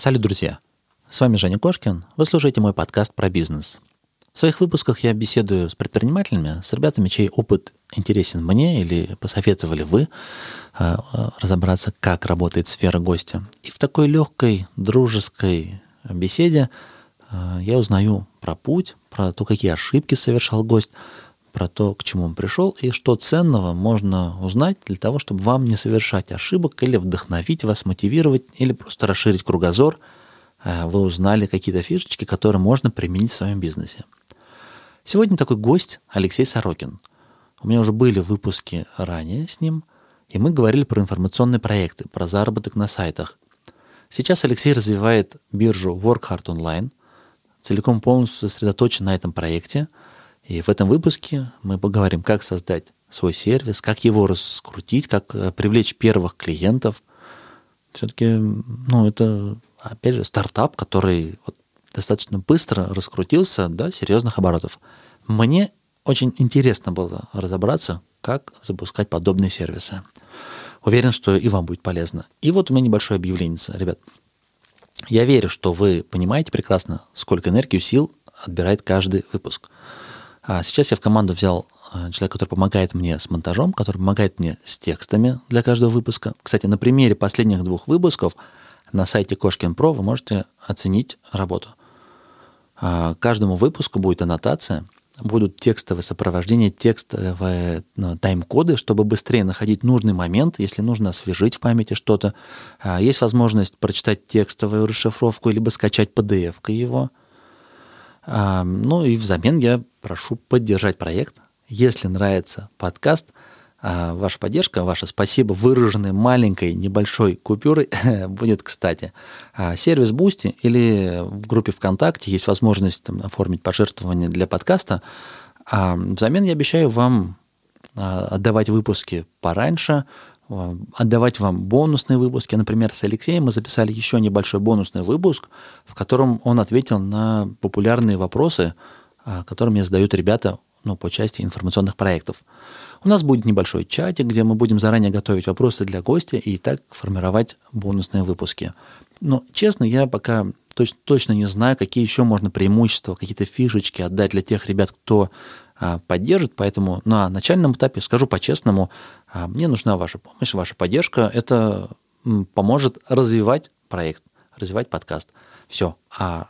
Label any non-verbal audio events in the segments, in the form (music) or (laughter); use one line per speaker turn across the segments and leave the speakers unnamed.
Салют, друзья! С вами Женя Кошкин. Вы слушаете мой подкаст про бизнес. В своих выпусках я беседую с предпринимателями, с ребятами, чей опыт интересен мне или посоветовали вы э, разобраться, как работает сфера гостя. И в такой легкой, дружеской беседе э, я узнаю про путь, про то, какие ошибки совершал гость, про то, к чему он пришел, и что ценного можно узнать для того, чтобы вам не совершать ошибок или вдохновить вас, мотивировать, или просто расширить кругозор. Э, вы узнали какие-то фишечки, которые можно применить в своем бизнесе. Сегодня такой гость Алексей Сорокин. У меня уже были выпуски ранее с ним, и мы говорили про информационные проекты, про заработок на сайтах. Сейчас Алексей развивает биржу WorkHard Online, целиком полностью сосредоточен на этом проекте – и в этом выпуске мы поговорим, как создать свой сервис, как его раскрутить, как э, привлечь первых клиентов. Все-таки, ну, это, опять же, стартап, который вот достаточно быстро раскрутился до серьезных оборотов. Мне очень интересно было разобраться, как запускать подобные сервисы. Уверен, что и вам будет полезно. И вот у меня небольшое объявление, ребят. Я верю, что вы понимаете прекрасно, сколько энергии и сил отбирает каждый выпуск. А сейчас я в команду взял э, человека, который помогает мне с монтажом, который помогает мне с текстами для каждого выпуска. Кстати, на примере последних двух выпусков на сайте Кошкин Про вы можете оценить работу. А, каждому выпуску будет аннотация, будут текстовые сопровождения, текстовые ну, тайм-коды, чтобы быстрее находить нужный момент, если нужно освежить в памяти что-то. А, есть возможность прочитать текстовую расшифровку, либо скачать PDF его – ну и взамен я прошу поддержать проект. Если нравится подкаст, а, ваша поддержка, ваше спасибо, выраженной маленькой небольшой купюрой, (laughs) будет кстати. А, сервис Boosty или в группе ВКонтакте есть возможность там, оформить пожертвование для подкаста. А взамен я обещаю вам отдавать выпуски пораньше, отдавать вам бонусные выпуски. Например, с Алексеем мы записали еще небольшой бонусный выпуск, в котором он ответил на популярные вопросы, которые мне задают ребята ну, по части информационных проектов. У нас будет небольшой чатик, где мы будем заранее готовить вопросы для гостя и так формировать бонусные выпуски. Но, честно, я пока точ- точно не знаю, какие еще можно преимущества, какие-то фишечки отдать для тех ребят, кто а, поддержит. Поэтому на начальном этапе, скажу по-честному, а, мне нужна ваша помощь, ваша поддержка. Это поможет развивать проект, развивать подкаст. Все. А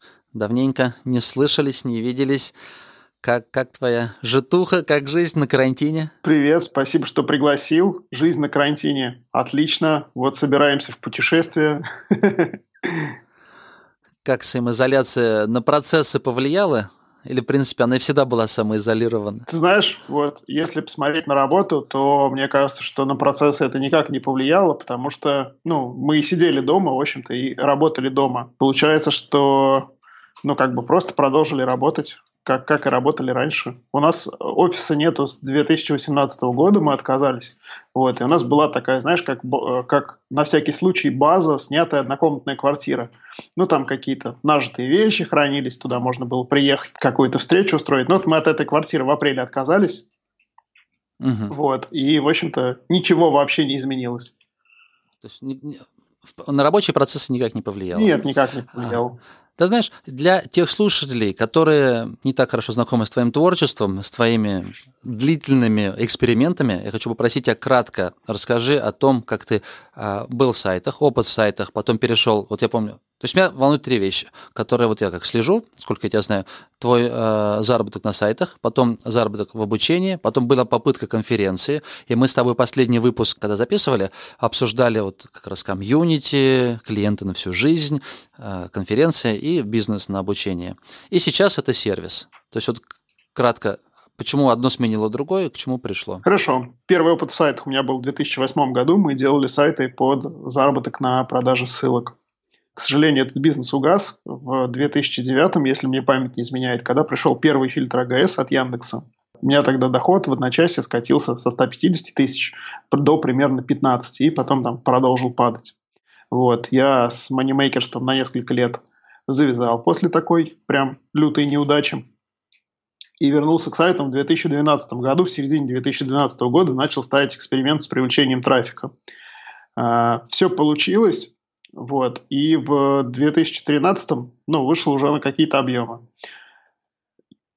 Давненько не слышались, не виделись. Как, как твоя житуха, как жизнь на карантине?
Привет, спасибо, что пригласил. Жизнь на карантине. Отлично. Вот собираемся в путешествие. (laughs)
как самоизоляция на процессы повлияла? Или, в принципе, она всегда была самоизолирована?
Ты знаешь, вот если посмотреть на работу, то мне кажется, что на процессы это никак не повлияло, потому что, ну, мы сидели дома, в общем-то, и работали дома. Получается, что, ну, как бы просто продолжили работать как, как и работали раньше. У нас офиса нету с 2018 года, мы отказались. Вот, и у нас была такая, знаешь, как, как на всякий случай база, снятая однокомнатная квартира. Ну, там какие-то нажитые вещи хранились, туда можно было приехать, какую-то встречу устроить. Но вот мы от этой квартиры в апреле отказались. Угу. Вот, и, в общем-то, ничего вообще не изменилось.
То есть на рабочие процессы никак не повлияло?
Нет, никак не повлияло. А.
Ты знаешь, для тех слушателей, которые не так хорошо знакомы с твоим творчеством, с твоими длительными экспериментами, я хочу попросить тебя кратко расскажи о том, как ты а, был в сайтах, опыт в сайтах, потом перешел. Вот я помню, то есть меня волнуют три вещи, которые вот я как слежу, сколько я тебя знаю, твой э, заработок на сайтах, потом заработок в обучении, потом была попытка конференции, и мы с тобой последний выпуск, когда записывали, обсуждали вот как раз комьюнити, клиенты на всю жизнь, конференция и бизнес на обучение. И сейчас это сервис. То есть вот кратко Почему одно сменило другое, к чему пришло?
Хорошо. Первый опыт в сайтах у меня был в 2008 году. Мы делали сайты под заработок на продаже ссылок. К сожалению, этот бизнес угас в 2009, если мне память не изменяет, когда пришел первый фильтр АГС от Яндекса. У меня тогда доход в одночасье скатился со 150 тысяч до примерно 15, и потом там продолжил падать. Вот, я с манимейкерством на несколько лет завязал после такой прям лютой неудачи и вернулся к сайтам в 2012 году. В середине 2012 года начал ставить эксперимент с привлечением трафика. А, Все получилось, вот, и в 2013 ну, вышел уже на какие-то объемы.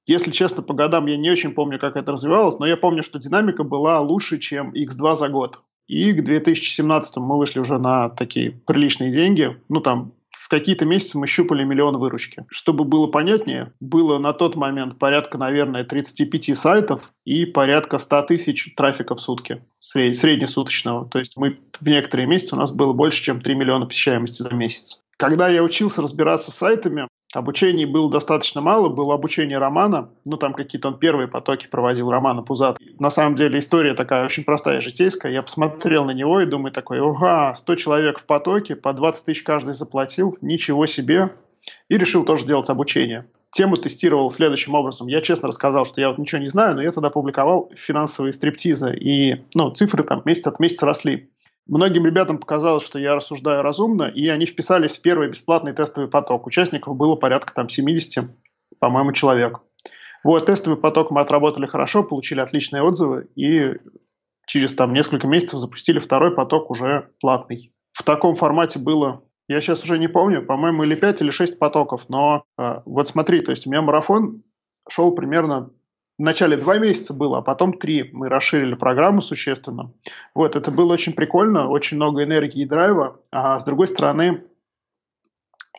Если честно, по годам я не очень помню, как это развивалось, но я помню, что динамика была лучше, чем X2 за год. И к 2017 мы вышли уже на такие приличные деньги. Ну, там, в какие-то месяцы мы щупали миллион выручки. Чтобы было понятнее, было на тот момент порядка, наверное, 35 сайтов и порядка 100 тысяч трафика в сутки, среднесуточного. То есть мы в некоторые месяцы у нас было больше, чем 3 миллиона посещаемости за месяц. Когда я учился разбираться с сайтами, Обучений было достаточно мало, было обучение Романа, ну там какие-то он первые потоки проводил Романа Пузат. На самом деле история такая очень простая, житейская. Я посмотрел на него и думаю такой, ага, 100 человек в потоке, по 20 тысяч каждый заплатил, ничего себе. И решил тоже делать обучение. Тему тестировал следующим образом. Я честно рассказал, что я вот ничего не знаю, но я тогда публиковал финансовые стриптизы, и ну, цифры там месяц от месяца росли. Многим ребятам показалось, что я рассуждаю разумно, и они вписались в первый бесплатный тестовый поток. Участников было порядка там 70, по-моему, человек. Вот, тестовый поток мы отработали хорошо, получили отличные отзывы, и через там несколько месяцев запустили второй поток уже платный. В таком формате было, я сейчас уже не помню, по-моему, или 5, или 6 потоков, но э, вот смотри, то есть у меня марафон шел примерно Вначале два месяца было, а потом три. Мы расширили программу существенно. Вот, это было очень прикольно, очень много энергии и драйва. А с другой стороны,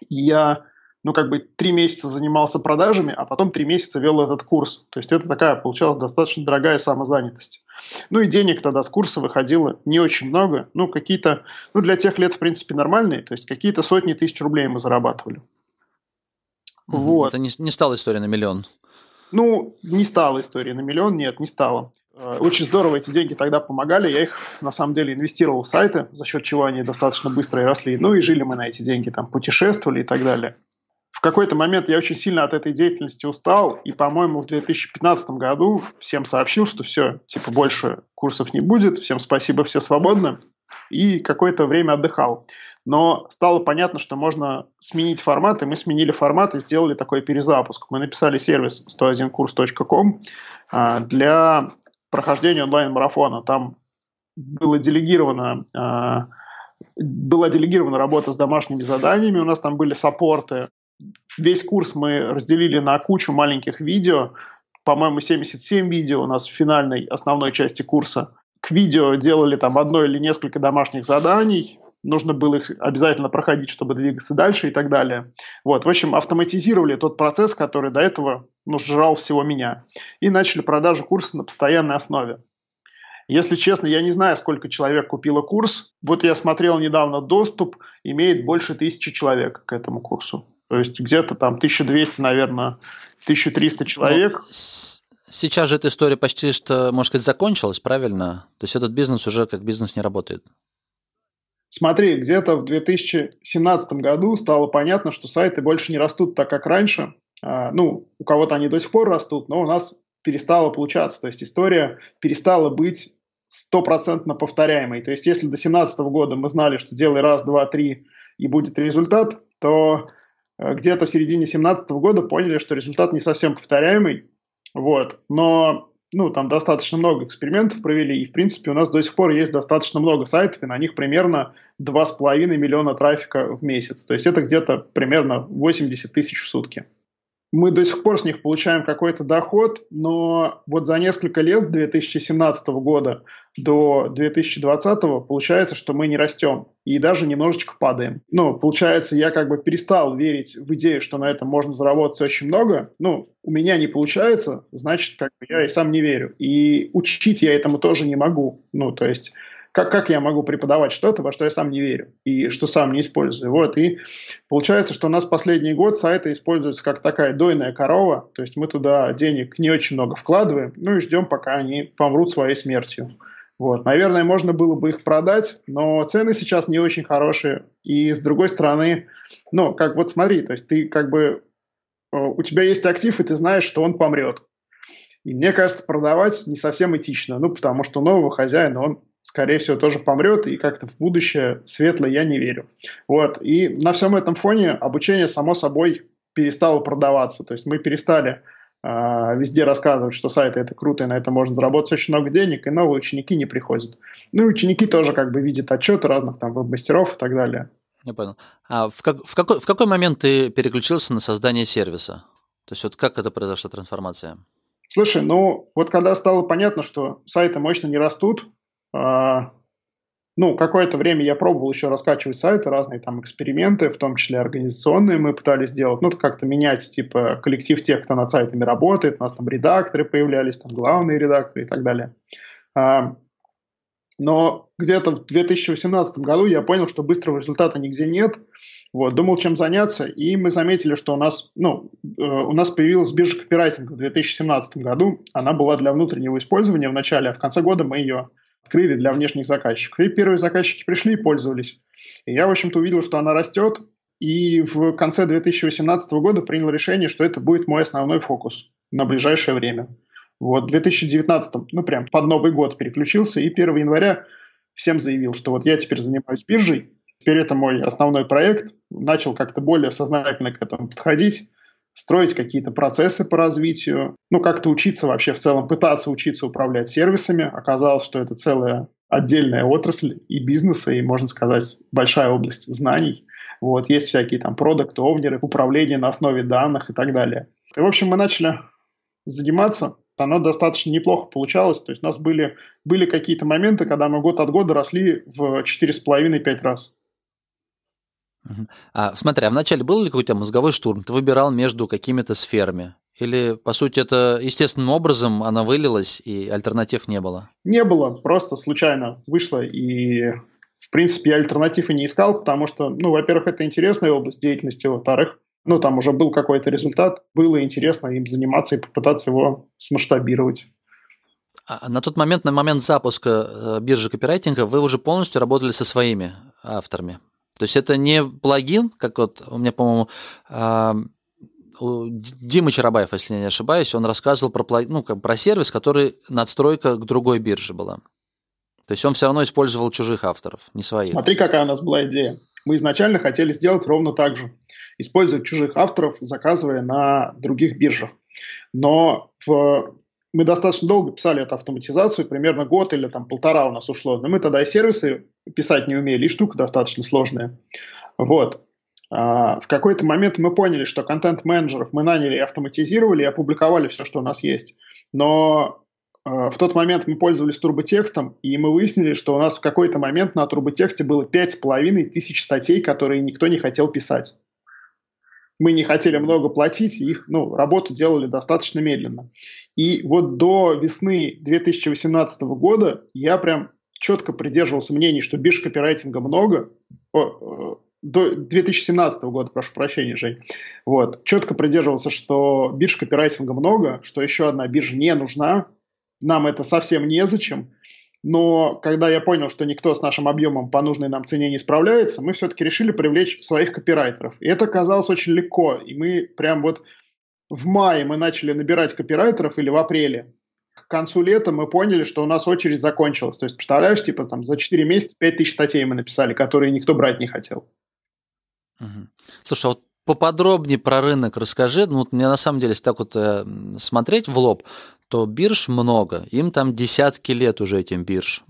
я, ну, как бы три месяца занимался продажами, а потом три месяца вел этот курс. То есть это такая получалась достаточно дорогая самозанятость. Ну и денег тогда с курса выходило не очень много. Ну, какие-то, ну, для тех лет, в принципе, нормальные. То есть какие-то сотни тысяч рублей мы зарабатывали.
Вот. Это не, не стала история на миллион.
Ну, не стало истории на миллион, нет, не стало. Э, очень здорово эти деньги тогда помогали. Я их, на самом деле, инвестировал в сайты, за счет чего они достаточно быстро и росли. Ну и жили мы на эти деньги, там, путешествовали и так далее. В какой-то момент я очень сильно от этой деятельности устал, и, по-моему, в 2015 году всем сообщил, что все, типа, больше курсов не будет, всем спасибо, все свободны, и какое-то время отдыхал но стало понятно, что можно сменить формат, и мы сменили формат и сделали такой перезапуск. Мы написали сервис 101kurs.com а, для прохождения онлайн-марафона. Там было делегировано, а, была делегирована работа с домашними заданиями, у нас там были саппорты. Весь курс мы разделили на кучу маленьких видео, по-моему, 77 видео у нас в финальной основной части курса. К видео делали там одно или несколько домашних заданий, нужно было их обязательно проходить, чтобы двигаться дальше и так далее. Вот, в общем, автоматизировали тот процесс, который до этого ну, жрал всего меня. И начали продажу курса на постоянной основе. Если честно, я не знаю, сколько человек купило курс. Вот я смотрел недавно доступ, имеет больше тысячи человек к этому курсу. То есть где-то там 1200, наверное, 1300 человек. Ну,
сейчас же эта история почти что, можно сказать, закончилась, правильно? То есть этот бизнес уже как бизнес не работает.
Смотри, где-то в 2017 году стало понятно, что сайты больше не растут так, как раньше. А, ну, у кого-то они до сих пор растут, но у нас перестало получаться. То есть история перестала быть стопроцентно повторяемой. То есть если до 2017 года мы знали, что делай раз, два, три и будет результат, то э, где-то в середине 2017 года поняли, что результат не совсем повторяемый. Вот. Но ну, там достаточно много экспериментов провели, и, в принципе, у нас до сих пор есть достаточно много сайтов, и на них примерно 2,5 миллиона трафика в месяц. То есть это где-то примерно 80 тысяч в сутки мы до сих пор с них получаем какой-то доход, но вот за несколько лет, с 2017 года до 2020 получается, что мы не растем и даже немножечко падаем. Ну, получается, я как бы перестал верить в идею, что на этом можно заработать очень много. Ну, у меня не получается, значит, как бы я и сам не верю. И учить я этому тоже не могу. Ну, то есть как, как я могу преподавать что-то, во что я сам не верю и что сам не использую. Вот, и получается, что у нас последний год сайты используются как такая дойная корова, то есть мы туда денег не очень много вкладываем, ну и ждем, пока они помрут своей смертью. Вот. Наверное, можно было бы их продать, но цены сейчас не очень хорошие. И с другой стороны, ну, как вот смотри, то есть ты как бы, э, у тебя есть актив, и ты знаешь, что он помрет. И мне кажется, продавать не совсем этично, ну, потому что нового хозяина, он, скорее всего, тоже помрет, и как-то в будущее светлое я не верю. Вот. И на всем этом фоне обучение, само собой, перестало продаваться. То есть мы перестали а, везде рассказывают, что сайты это круто, и на это можно заработать очень много денег, и новые ученики не приходят. Ну и ученики тоже как бы видят отчеты разных там веб-мастеров и так далее.
Я понял. А в, как, в, какой, в какой момент ты переключился на создание сервиса? То есть вот как это произошла трансформация?
Слушай, ну вот когда стало понятно, что сайты мощно не растут, ну, какое-то время я пробовал еще раскачивать сайты, разные там эксперименты, в том числе организационные мы пытались сделать, ну, как-то менять, типа, коллектив тех, кто над сайтами работает, у нас там редакторы появлялись, там главные редакторы и так далее. А, но где-то в 2018 году я понял, что быстрого результата нигде нет, вот, думал, чем заняться, и мы заметили, что у нас, ну, э, у нас появилась биржа копирайтинга в 2017 году. Она была для внутреннего использования в начале, а в конце года мы ее открыли для внешних заказчиков. И первые заказчики пришли и пользовались. И я, в общем-то, увидел, что она растет, и в конце 2018 года принял решение, что это будет мой основной фокус на ближайшее время. Вот в 2019, ну прям под Новый год переключился, и 1 января всем заявил, что вот я теперь занимаюсь биржей, теперь это мой основной проект, начал как-то более сознательно к этому подходить, строить какие-то процессы по развитию, ну, как-то учиться вообще в целом, пытаться учиться управлять сервисами. Оказалось, что это целая отдельная отрасль и бизнеса, и, можно сказать, большая область знаний. Вот, есть всякие там продукт овнеры управление на основе данных и так далее. И, в общем, мы начали заниматься, оно достаточно неплохо получалось. То есть у нас были, были какие-то моменты, когда мы год от года росли в 4,5-5 раз.
А, смотри, а вначале был ли какой-то мозговой штурм? Ты выбирал между какими-то сферами? Или, по сути, это естественным образом она вылилась, и альтернатив не было?
Не было, просто случайно вышло, и, в принципе, я альтернатив и не искал, потому что, ну, во-первых, это интересная область деятельности, во-вторых, ну, там уже был какой-то результат, было интересно им заниматься и попытаться его смасштабировать.
А на тот момент, на момент запуска э, биржи копирайтинга, вы уже полностью работали со своими авторами? То есть это не плагин, как вот у меня, по-моему, Дима Чарабаев, если я не ошибаюсь, он рассказывал про, плагин, ну, как, про сервис, который надстройка к другой бирже была. То есть он все равно использовал чужих авторов, не своих.
Смотри, какая у нас была идея. Мы изначально хотели сделать ровно так же. Использовать чужих авторов, заказывая на других биржах. Но в мы достаточно долго писали эту автоматизацию, примерно год или там полтора у нас ушло. Но мы тогда и сервисы писать не умели, и штука достаточно сложная. Вот. А, в какой-то момент мы поняли, что контент-менеджеров мы наняли и автоматизировали, и опубликовали все, что у нас есть. Но а, в тот момент мы пользовались турботекстом, и мы выяснили, что у нас в какой-то момент на турботексте было пять с половиной тысяч статей, которые никто не хотел писать мы не хотели много платить, их ну, работу делали достаточно медленно. И вот до весны 2018 года я прям четко придерживался мнений, что бирж копирайтинга много, о, до 2017 года, прошу прощения, Жень, вот, четко придерживался, что бирж копирайтинга много, что еще одна биржа не нужна, нам это совсем незачем, но когда я понял, что никто с нашим объемом по нужной нам цене не справляется, мы все-таки решили привлечь своих копирайтеров. И это оказалось очень легко. И мы прям вот в мае мы начали набирать копирайтеров или в апреле. К концу лета мы поняли, что у нас очередь закончилась. То есть, представляешь, типа там за 4 месяца 5 тысяч статей мы написали, которые никто брать не хотел.
Слушай, а вот поподробнее про рынок расскажи. Ну, вот мне на самом деле, если так вот э, смотреть в лоб, то бирж много, им там десятки лет уже этим бирж.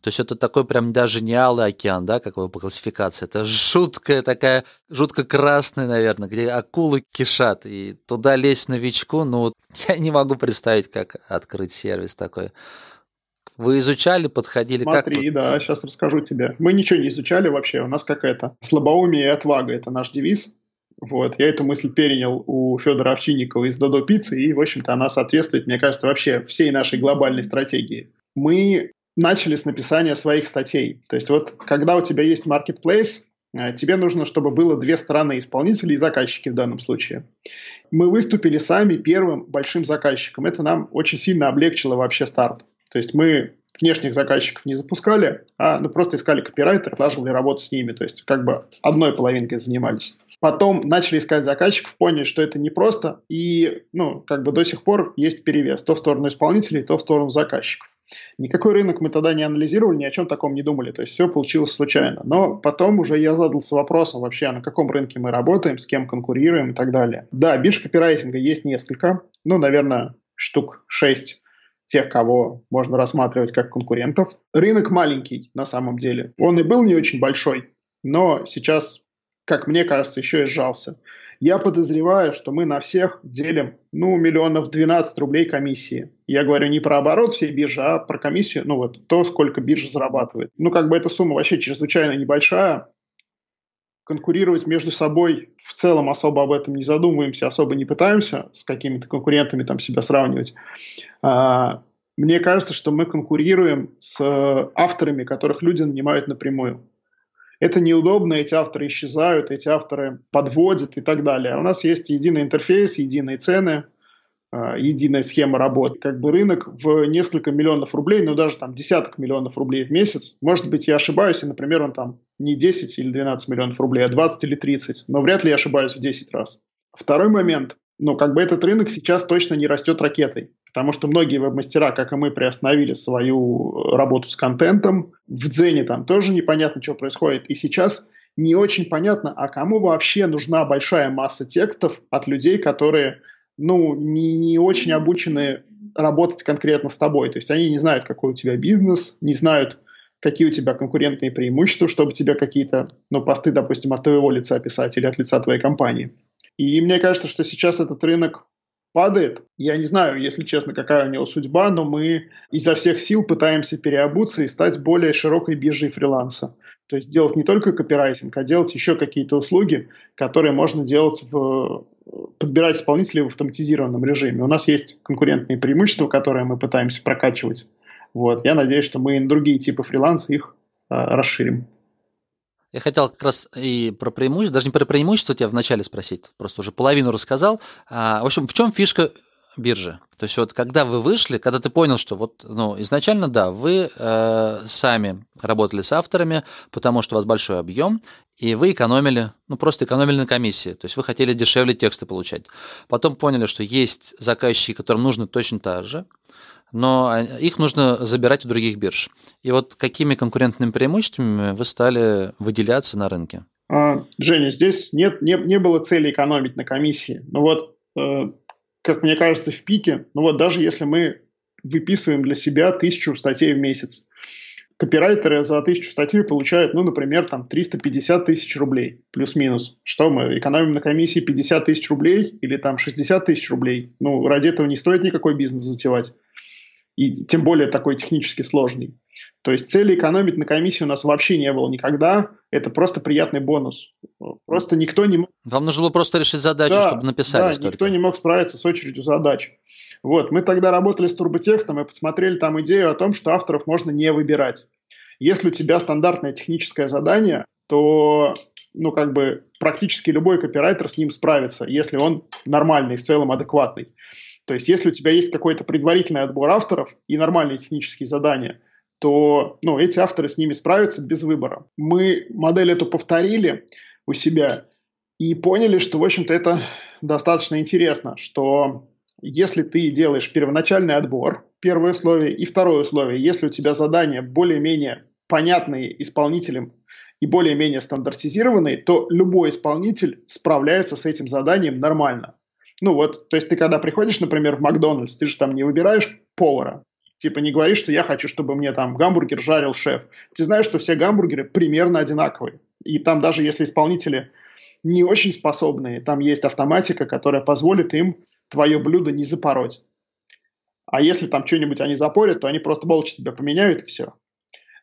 То есть это такой прям даже не алый океан, да, как его по классификации. Это жуткая такая, жутко красная, наверное, где акулы кишат. И туда лезть новичку, ну вот (laughs) я не могу представить, как открыть сервис такой. Вы изучали, подходили?
Смотри, как да, сейчас расскажу тебе. Мы ничего не изучали вообще. У нас какая-то слабоумие и отвага. Это наш девиз. Вот, я эту мысль перенял у Федора Овчинникова из Додо Пиццы, и, в общем-то, она соответствует, мне кажется, вообще всей нашей глобальной стратегии. Мы начали с написания своих статей. То есть вот, когда у тебя есть marketplace, э, тебе нужно, чтобы было две стороны, исполнители и заказчики в данном случае. Мы выступили сами первым большим заказчиком. Это нам очень сильно облегчило вообще старт. То есть мы внешних заказчиков не запускали, а ну, просто искали копирайтера, налаживали работу с ними. То есть как бы одной половинкой занимались. Потом начали искать заказчиков, поняли, что это непросто, и ну, как бы до сих пор есть перевес то в сторону исполнителей, то в сторону заказчиков. Никакой рынок мы тогда не анализировали, ни о чем таком не думали, то есть все получилось случайно. Но потом уже я задался вопросом вообще, а на каком рынке мы работаем, с кем конкурируем и так далее. Да, бирж копирайтинга есть несколько, ну, наверное, штук шесть тех, кого можно рассматривать как конкурентов. Рынок маленький на самом деле. Он и был не очень большой, но сейчас, как мне кажется, еще и сжался. Я подозреваю, что мы на всех делим, ну, миллионов 12 рублей комиссии. Я говорю не про оборот всей биржи, а про комиссию, ну, вот то, сколько биржа зарабатывает. Ну, как бы эта сумма вообще чрезвычайно небольшая. Конкурировать между собой в целом особо об этом не задумываемся, особо не пытаемся с какими-то конкурентами там себя сравнивать. А, мне кажется, что мы конкурируем с авторами, которых люди нанимают напрямую. Это неудобно, эти авторы исчезают, эти авторы подводят и так далее. У нас есть единый интерфейс, единые цены, а, единая схема работы. Как бы рынок в несколько миллионов рублей, ну даже там десяток миллионов рублей в месяц. Может быть, я ошибаюсь, и, например, он там не 10 или 12 миллионов рублей, а 20 или 30. Но вряд ли я ошибаюсь в 10 раз. Второй момент. Ну, как бы этот рынок сейчас точно не растет ракетой. Потому что многие веб-мастера, как и мы, приостановили свою работу с контентом. В Дзене там тоже непонятно, что происходит. И сейчас не очень понятно, а кому вообще нужна большая масса текстов от людей, которые ну, не, не очень обучены работать конкретно с тобой. То есть они не знают, какой у тебя бизнес, не знают, какие у тебя конкурентные преимущества, чтобы тебе какие-то, ну, посты, допустим, от твоего лица писать или от лица твоей компании. И мне кажется, что сейчас этот рынок падает. Я не знаю, если честно, какая у него судьба, но мы изо всех сил пытаемся переобуться и стать более широкой биржей фриланса. То есть делать не только копирайтинг, а делать еще какие-то услуги, которые можно делать в подбирать исполнителей в автоматизированном режиме. У нас есть конкурентные преимущества, которые мы пытаемся прокачивать. Вот. Я надеюсь, что мы на другие типы фриланса их а, расширим.
Я хотел как раз и про преимущество, даже не про преимущество тебя вначале спросить, просто уже половину рассказал. А, в общем, в чем фишка биржи? То есть вот когда вы вышли, когда ты понял, что вот, ну, изначально, да, вы э, сами работали с авторами, потому что у вас большой объем, и вы экономили, ну, просто экономили на комиссии. То есть вы хотели дешевле тексты получать. Потом поняли, что есть заказчики, которым нужно точно так же, но их нужно забирать у других бирж. И вот какими конкурентными преимуществами вы стали выделяться на рынке?
А, Женя, здесь нет, не, не было цели экономить на комиссии. Ну вот, э, как мне кажется, в пике, ну вот даже если мы выписываем для себя тысячу статей в месяц, копирайтеры за тысячу статей получают, ну, например, там 350 тысяч рублей, плюс-минус. Что мы, экономим на комиссии 50 тысяч рублей или там 60 тысяч рублей? Ну, ради этого не стоит никакой бизнес затевать и тем более такой технически сложный. То есть цели экономить на комиссии у нас вообще не было никогда. Это просто приятный бонус. Просто никто не мог...
Вам нужно было просто решить задачу, да, чтобы написали
Да, никто не мог справиться с очередью задач. Вот, мы тогда работали с турботекстом и посмотрели там идею о том, что авторов можно не выбирать. Если у тебя стандартное техническое задание, то ну, как бы практически любой копирайтер с ним справится, если он нормальный, в целом адекватный. То есть, если у тебя есть какой-то предварительный отбор авторов и нормальные технические задания, то ну, эти авторы с ними справятся без выбора. Мы модель эту повторили у себя и поняли, что, в общем-то, это достаточно интересно, что если ты делаешь первоначальный отбор, первое условие, и второе условие, если у тебя задания более-менее понятные исполнителям и более-менее стандартизированные, то любой исполнитель справляется с этим заданием нормально. Ну вот, то есть ты когда приходишь, например, в Макдональдс, ты же там не выбираешь повара. Типа не говоришь, что я хочу, чтобы мне там гамбургер жарил шеф. Ты знаешь, что все гамбургеры примерно одинаковые. И там даже если исполнители не очень способные, там есть автоматика, которая позволит им твое блюдо не запороть. А если там что-нибудь они запорят, то они просто молча тебя поменяют и все.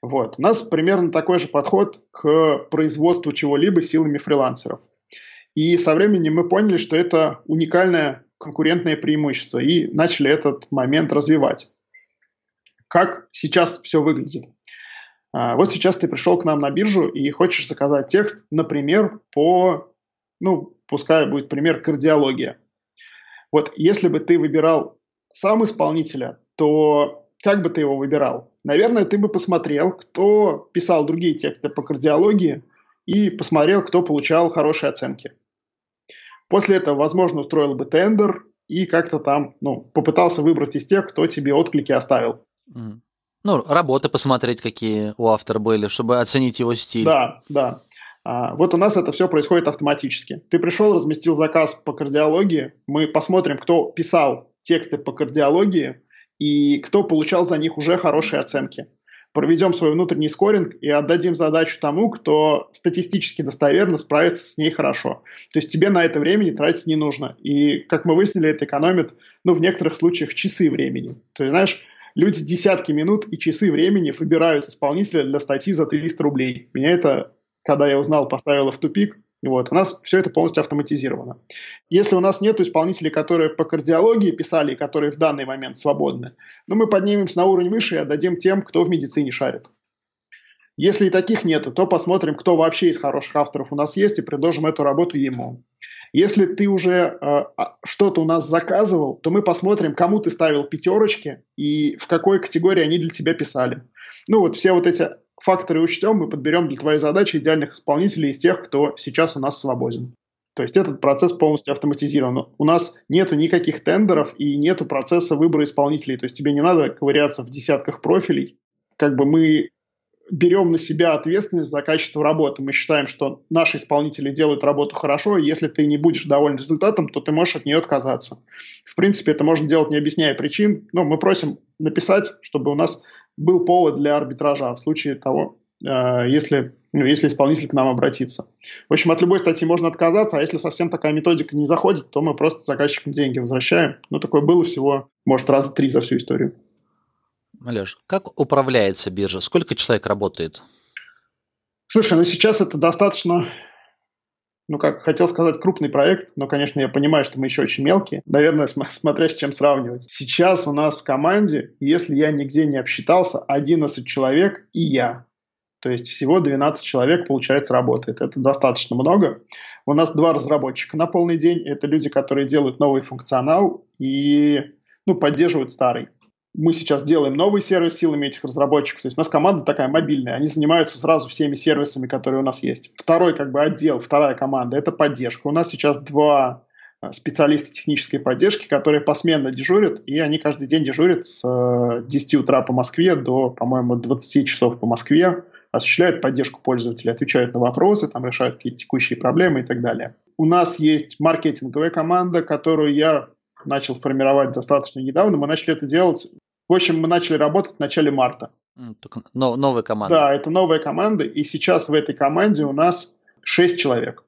Вот. У нас примерно такой же подход к производству чего-либо силами фрилансеров. И со временем мы поняли, что это уникальное конкурентное преимущество и начали этот момент развивать. Как сейчас все выглядит? А, вот сейчас ты пришел к нам на биржу и хочешь заказать текст, например, по, ну, пускай будет пример кардиология. Вот если бы ты выбирал сам исполнителя, то как бы ты его выбирал? наверное, ты бы посмотрел, кто писал другие тексты по кардиологии и посмотрел, кто получал хорошие оценки. После этого, возможно, устроил бы тендер и как-то там ну, попытался выбрать из тех, кто тебе отклики оставил.
Ну, работы посмотреть, какие у автора были, чтобы оценить его стиль.
Да, да. А, вот у нас это все происходит автоматически. Ты пришел, разместил заказ по кардиологии, мы посмотрим, кто писал тексты по кардиологии и кто получал за них уже хорошие оценки. Проведем свой внутренний скоринг и отдадим задачу тому, кто статистически достоверно справится с ней хорошо. То есть тебе на это времени тратить не нужно. И, как мы выяснили, это экономит, ну, в некоторых случаях часы времени. То есть, знаешь, люди десятки минут и часы времени выбирают исполнителя для статьи за 300 рублей. Меня это когда я узнал, поставила в тупик. Вот. У нас все это полностью автоматизировано. Если у нас нет исполнителей, которые по кардиологии писали, и которые в данный момент свободны, ну, мы поднимемся на уровень выше и отдадим тем, кто в медицине шарит. Если и таких нету, то посмотрим, кто вообще из хороших авторов у нас есть, и предложим эту работу ему. Если ты уже э, что-то у нас заказывал, то мы посмотрим, кому ты ставил пятерочки и в какой категории они для тебя писали. Ну вот все вот эти факторы учтем, мы подберем для твоей задачи идеальных исполнителей из тех, кто сейчас у нас свободен. То есть этот процесс полностью автоматизирован. У нас нету никаких тендеров и нету процесса выбора исполнителей. То есть тебе не надо ковыряться в десятках профилей. Как бы мы берем на себя ответственность за качество работы. Мы считаем, что наши исполнители делают работу хорошо, и если ты не будешь доволен результатом, то ты можешь от нее отказаться. В принципе, это можно делать, не объясняя причин. Но мы просим написать, чтобы у нас был повод для арбитража в случае того, э, если, ну, если исполнитель к нам обратится. В общем, от любой статьи можно отказаться, а если совсем такая методика не заходит, то мы просто заказчикам деньги возвращаем. Ну, такое было всего, может, раза три за всю историю.
Алеш, как управляется биржа? Сколько человек работает?
Слушай, ну сейчас это достаточно ну, как хотел сказать, крупный проект, но, конечно, я понимаю, что мы еще очень мелкие. Наверное, см- смотря с чем сравнивать. Сейчас у нас в команде, если я нигде не обсчитался, 11 человек и я. То есть всего 12 человек, получается, работает. Это достаточно много. У нас два разработчика на полный день. Это люди, которые делают новый функционал и ну, поддерживают старый мы сейчас делаем новый сервис силами этих разработчиков. То есть у нас команда такая мобильная. Они занимаются сразу всеми сервисами, которые у нас есть. Второй как бы отдел, вторая команда – это поддержка. У нас сейчас два э, специалиста технической поддержки, которые посменно дежурят, и они каждый день дежурят с 10 э, утра по Москве до, по-моему, 20 часов по Москве, осуществляют поддержку пользователей, отвечают на вопросы, там решают какие-то текущие проблемы и так далее. У нас есть маркетинговая команда, которую я начал формировать достаточно недавно. Мы начали это делать в общем, мы начали работать в начале марта.
Только новая команда.
Да, это новая команда, и сейчас в этой команде у нас 6 человек.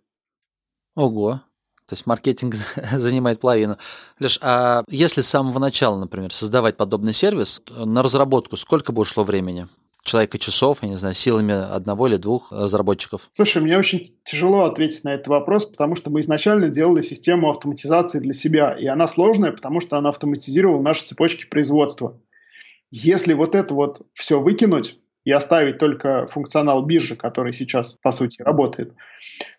Ого, то есть маркетинг (laughs) занимает половину. Лишь, а если с самого начала, например, создавать подобный сервис, на разработку сколько бы ушло времени? человека часов, я не знаю, силами одного или двух разработчиков?
Слушай, мне очень тяжело ответить на этот вопрос, потому что мы изначально делали систему автоматизации для себя, и она сложная, потому что она автоматизировала наши цепочки производства. Если вот это вот все выкинуть и оставить только функционал биржи, который сейчас, по сути, работает,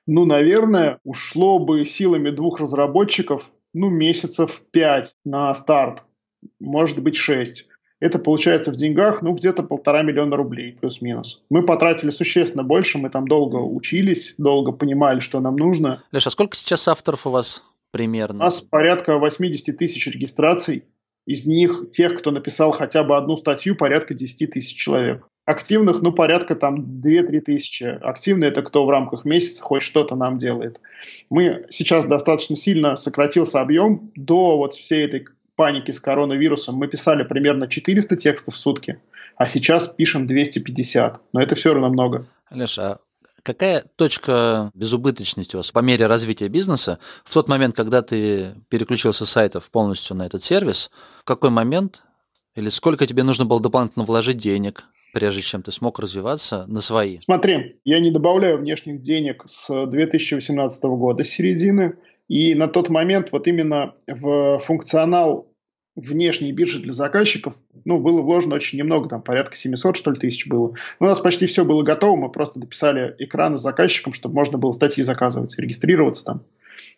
ну, наверное, ушло бы силами двух разработчиков, ну, месяцев пять на старт, может быть, шесть. Это получается в деньгах, ну, где-то полтора миллиона рублей, плюс-минус. Мы потратили существенно больше, мы там долго учились, долго понимали, что нам нужно.
Леша, а сколько сейчас авторов у вас примерно?
У нас порядка 80 тысяч регистраций. Из них тех, кто написал хотя бы одну статью, порядка 10 тысяч человек. Активных, ну, порядка там 2-3 тысячи. Активные – это кто в рамках месяца хоть что-то нам делает. Мы сейчас достаточно сильно сократился объем до вот всей этой паники с коронавирусом. Мы писали примерно 400 текстов в сутки, а сейчас пишем 250. Но это все равно много.
Леша, Какая точка безубыточности у вас по мере развития бизнеса в тот момент, когда ты переключился с сайтов полностью на этот сервис? В какой момент или сколько тебе нужно было дополнительно вложить денег, прежде чем ты смог развиваться на свои?
Смотри, я не добавляю внешних денег с 2018 года, с середины. И на тот момент вот именно в функционал внешней биржи для заказчиков, ну, было вложено очень немного, там порядка 700, что ли, тысяч было. У нас почти все было готово, мы просто дописали экраны с заказчиком, чтобы можно было статьи заказывать, регистрироваться там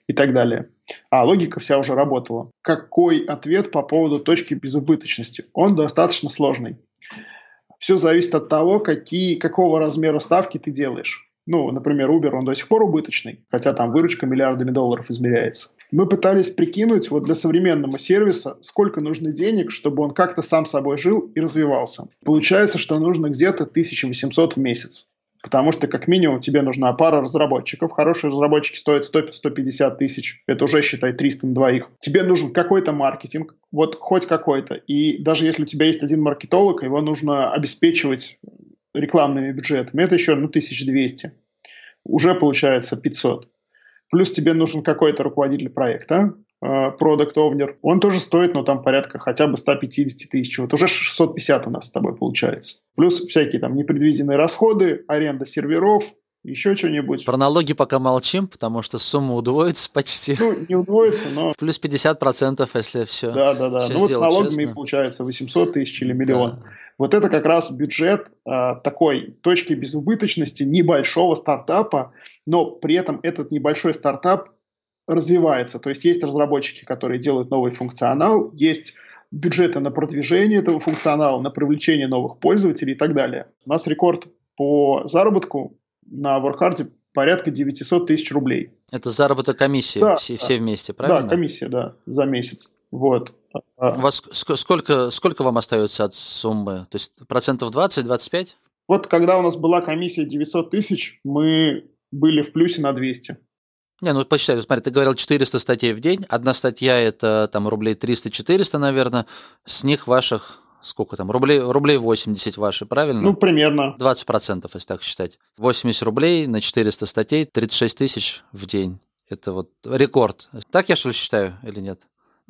и так далее. А логика вся уже работала. Какой ответ по поводу точки безубыточности? Он достаточно сложный. Все зависит от того, какие, какого размера ставки ты делаешь. Ну, например, Uber, он до сих пор убыточный, хотя там выручка миллиардами долларов измеряется. Мы пытались прикинуть вот для современного сервиса, сколько нужно денег, чтобы он как-то сам собой жил и развивался. Получается, что нужно где-то 1800 в месяц. Потому что, как минимум, тебе нужна пара разработчиков. Хорошие разработчики стоят 100-150 тысяч. Это уже, считай, 300 на двоих. Тебе нужен какой-то маркетинг, вот хоть какой-то. И даже если у тебя есть один маркетолог, его нужно обеспечивать рекламными бюджетами, это еще ну, 1200. Уже получается 500. Плюс тебе нужен какой-то руководитель проекта, продукт овнер он тоже стоит, ну, там порядка хотя бы 150 тысяч. Вот уже 650 у нас с тобой получается. Плюс всякие там непредвиденные расходы, аренда серверов, еще что-нибудь.
Про налоги пока молчим, потому что сумма удвоится почти.
Ну, не удвоится, но... (laughs)
Плюс 50%, если все
Да, да, да. Все ну, вот с налогами честно. получается 800 тысяч или миллион. Да. Вот это как раз бюджет э, такой точки безубыточности небольшого стартапа, но при этом этот небольшой стартап развивается. То есть есть разработчики, которые делают новый функционал, есть бюджеты на продвижение этого функционала, на привлечение новых пользователей и так далее. У нас рекорд по заработку на WorkHard порядка 900 тысяч рублей.
Это заработок комиссии да, все, да. все вместе, правильно?
Да, комиссия, да, за месяц. Вот.
У вас сколько, сколько вам остается от суммы? То есть процентов 20-25?
Вот когда у нас была комиссия 900 тысяч, мы были в плюсе на 200.
Не, ну посчитай, смотри, ты говорил 400 статей в день, одна статья это там рублей 300-400, наверное, с них ваших сколько там, рублей, рублей 80 ваши, правильно?
Ну, примерно.
20%, если так считать. 80 рублей на 400 статей, 36 тысяч в день. Это вот рекорд. Так я что ли считаю или нет?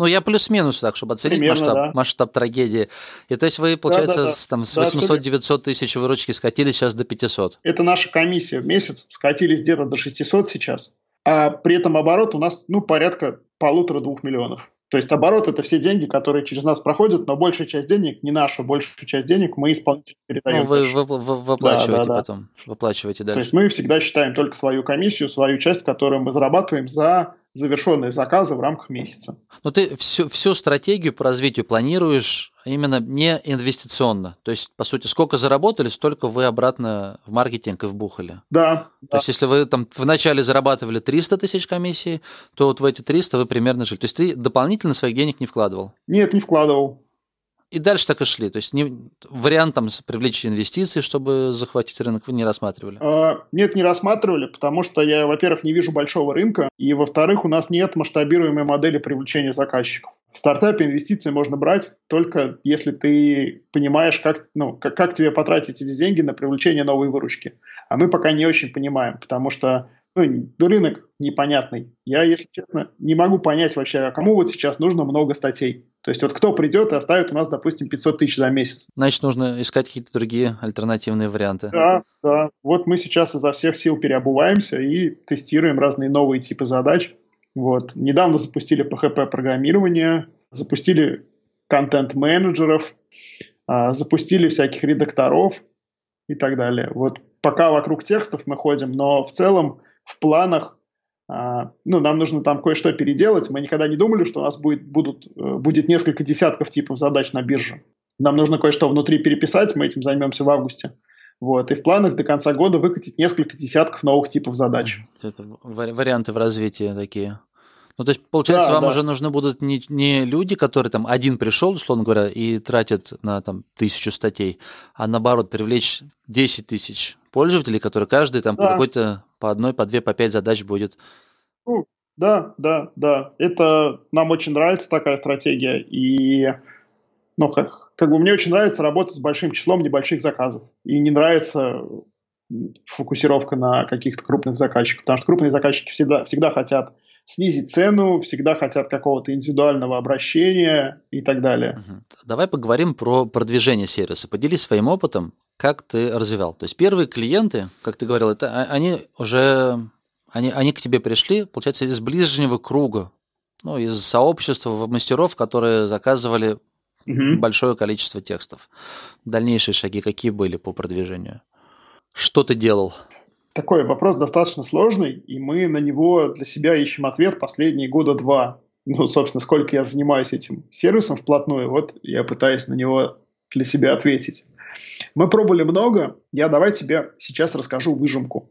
Ну, я плюс-минус так, чтобы оценить Примерно, масштаб, да. масштаб трагедии. И то есть вы, получается, да, да, да. Там, с 800-900 тысяч выручки скатились сейчас до 500.
Это наша комиссия в месяц. Скатились где-то до 600 сейчас. А при этом оборот у нас, ну, порядка полутора-двух миллионов. То есть оборот – это все деньги, которые через нас проходят, но большая часть денег не наша, большую часть денег мы исполнителям передаем.
Ну, вы, вы, вы выплачиваете да, да, потом, да. выплачиваете дальше.
То есть мы всегда считаем только свою комиссию, свою часть, которую мы зарабатываем за завершенные заказы в рамках месяца.
Но ты всю, всю стратегию по развитию планируешь именно не инвестиционно. То есть, по сути, сколько заработали, столько вы обратно в маркетинг и вбухали.
Да.
То да. есть, если вы там вначале зарабатывали 300 тысяч комиссии, то вот в эти 300 вы примерно жили. То есть, ты дополнительно своих денег не вкладывал?
Нет, не вкладывал.
И дальше так и шли. То есть не, там привлечь инвестиции, чтобы захватить рынок, вы не рассматривали?
А, нет, не рассматривали, потому что я, во-первых, не вижу большого рынка, и, во-вторых, у нас нет масштабируемой модели привлечения заказчиков. В стартапе инвестиции можно брать только если ты понимаешь, как, ну, как, как тебе потратить эти деньги на привлечение новой выручки. А мы пока не очень понимаем, потому что ну, рынок непонятный. Я, если честно, не могу понять вообще, а кому вот сейчас нужно много статей. То есть вот кто придет и оставит у нас, допустим, 500 тысяч за месяц.
Значит, нужно искать какие-то другие альтернативные варианты.
Да, да. Вот мы сейчас изо всех сил переобуваемся и тестируем разные новые типы задач. Вот. Недавно запустили PHP-программирование, запустили контент-менеджеров, а, запустили всяких редакторов и так далее. Вот пока вокруг текстов мы ходим, но в целом в планах а, ну, нам нужно там кое-что переделать. Мы никогда не думали, что у нас будет, будут, э, будет несколько десятков типов задач на бирже. Нам нужно кое-что внутри переписать, мы этим займемся в августе. Вот. И в планах до конца года выкатить несколько десятков новых типов задач.
Это варианты в развитии такие. Ну, то есть, получается, да, вам да. уже нужны будут не, не люди, которые там один пришел, условно говоря, и тратят на там тысячу статей, а наоборот, привлечь 10 тысяч пользователей, которые каждый там да. по какой-то, по одной, по две, по пять задач будет.
Ну, да, да, да. Это нам очень нравится такая стратегия. И, ну, как, как бы мне очень нравится работать с большим числом небольших заказов. И не нравится фокусировка на каких-то крупных заказчиках, потому что крупные заказчики всегда, всегда хотят снизить цену, всегда хотят какого-то индивидуального обращения и так далее.
Давай поговорим про продвижение сервиса. Поделись своим опытом, как ты развивал. То есть первые клиенты, как ты говорил, это а, они уже они, они к тебе пришли, получается, из ближнего круга, ну, из сообщества мастеров, которые заказывали угу. большое количество текстов. Дальнейшие шаги какие были по продвижению? Что ты делал?
Такой вопрос достаточно сложный, и мы на него для себя ищем ответ последние года два. Ну, собственно, сколько я занимаюсь этим сервисом вплотную, вот я пытаюсь на него для себя ответить. Мы пробовали много. Я давай тебе сейчас расскажу выжимку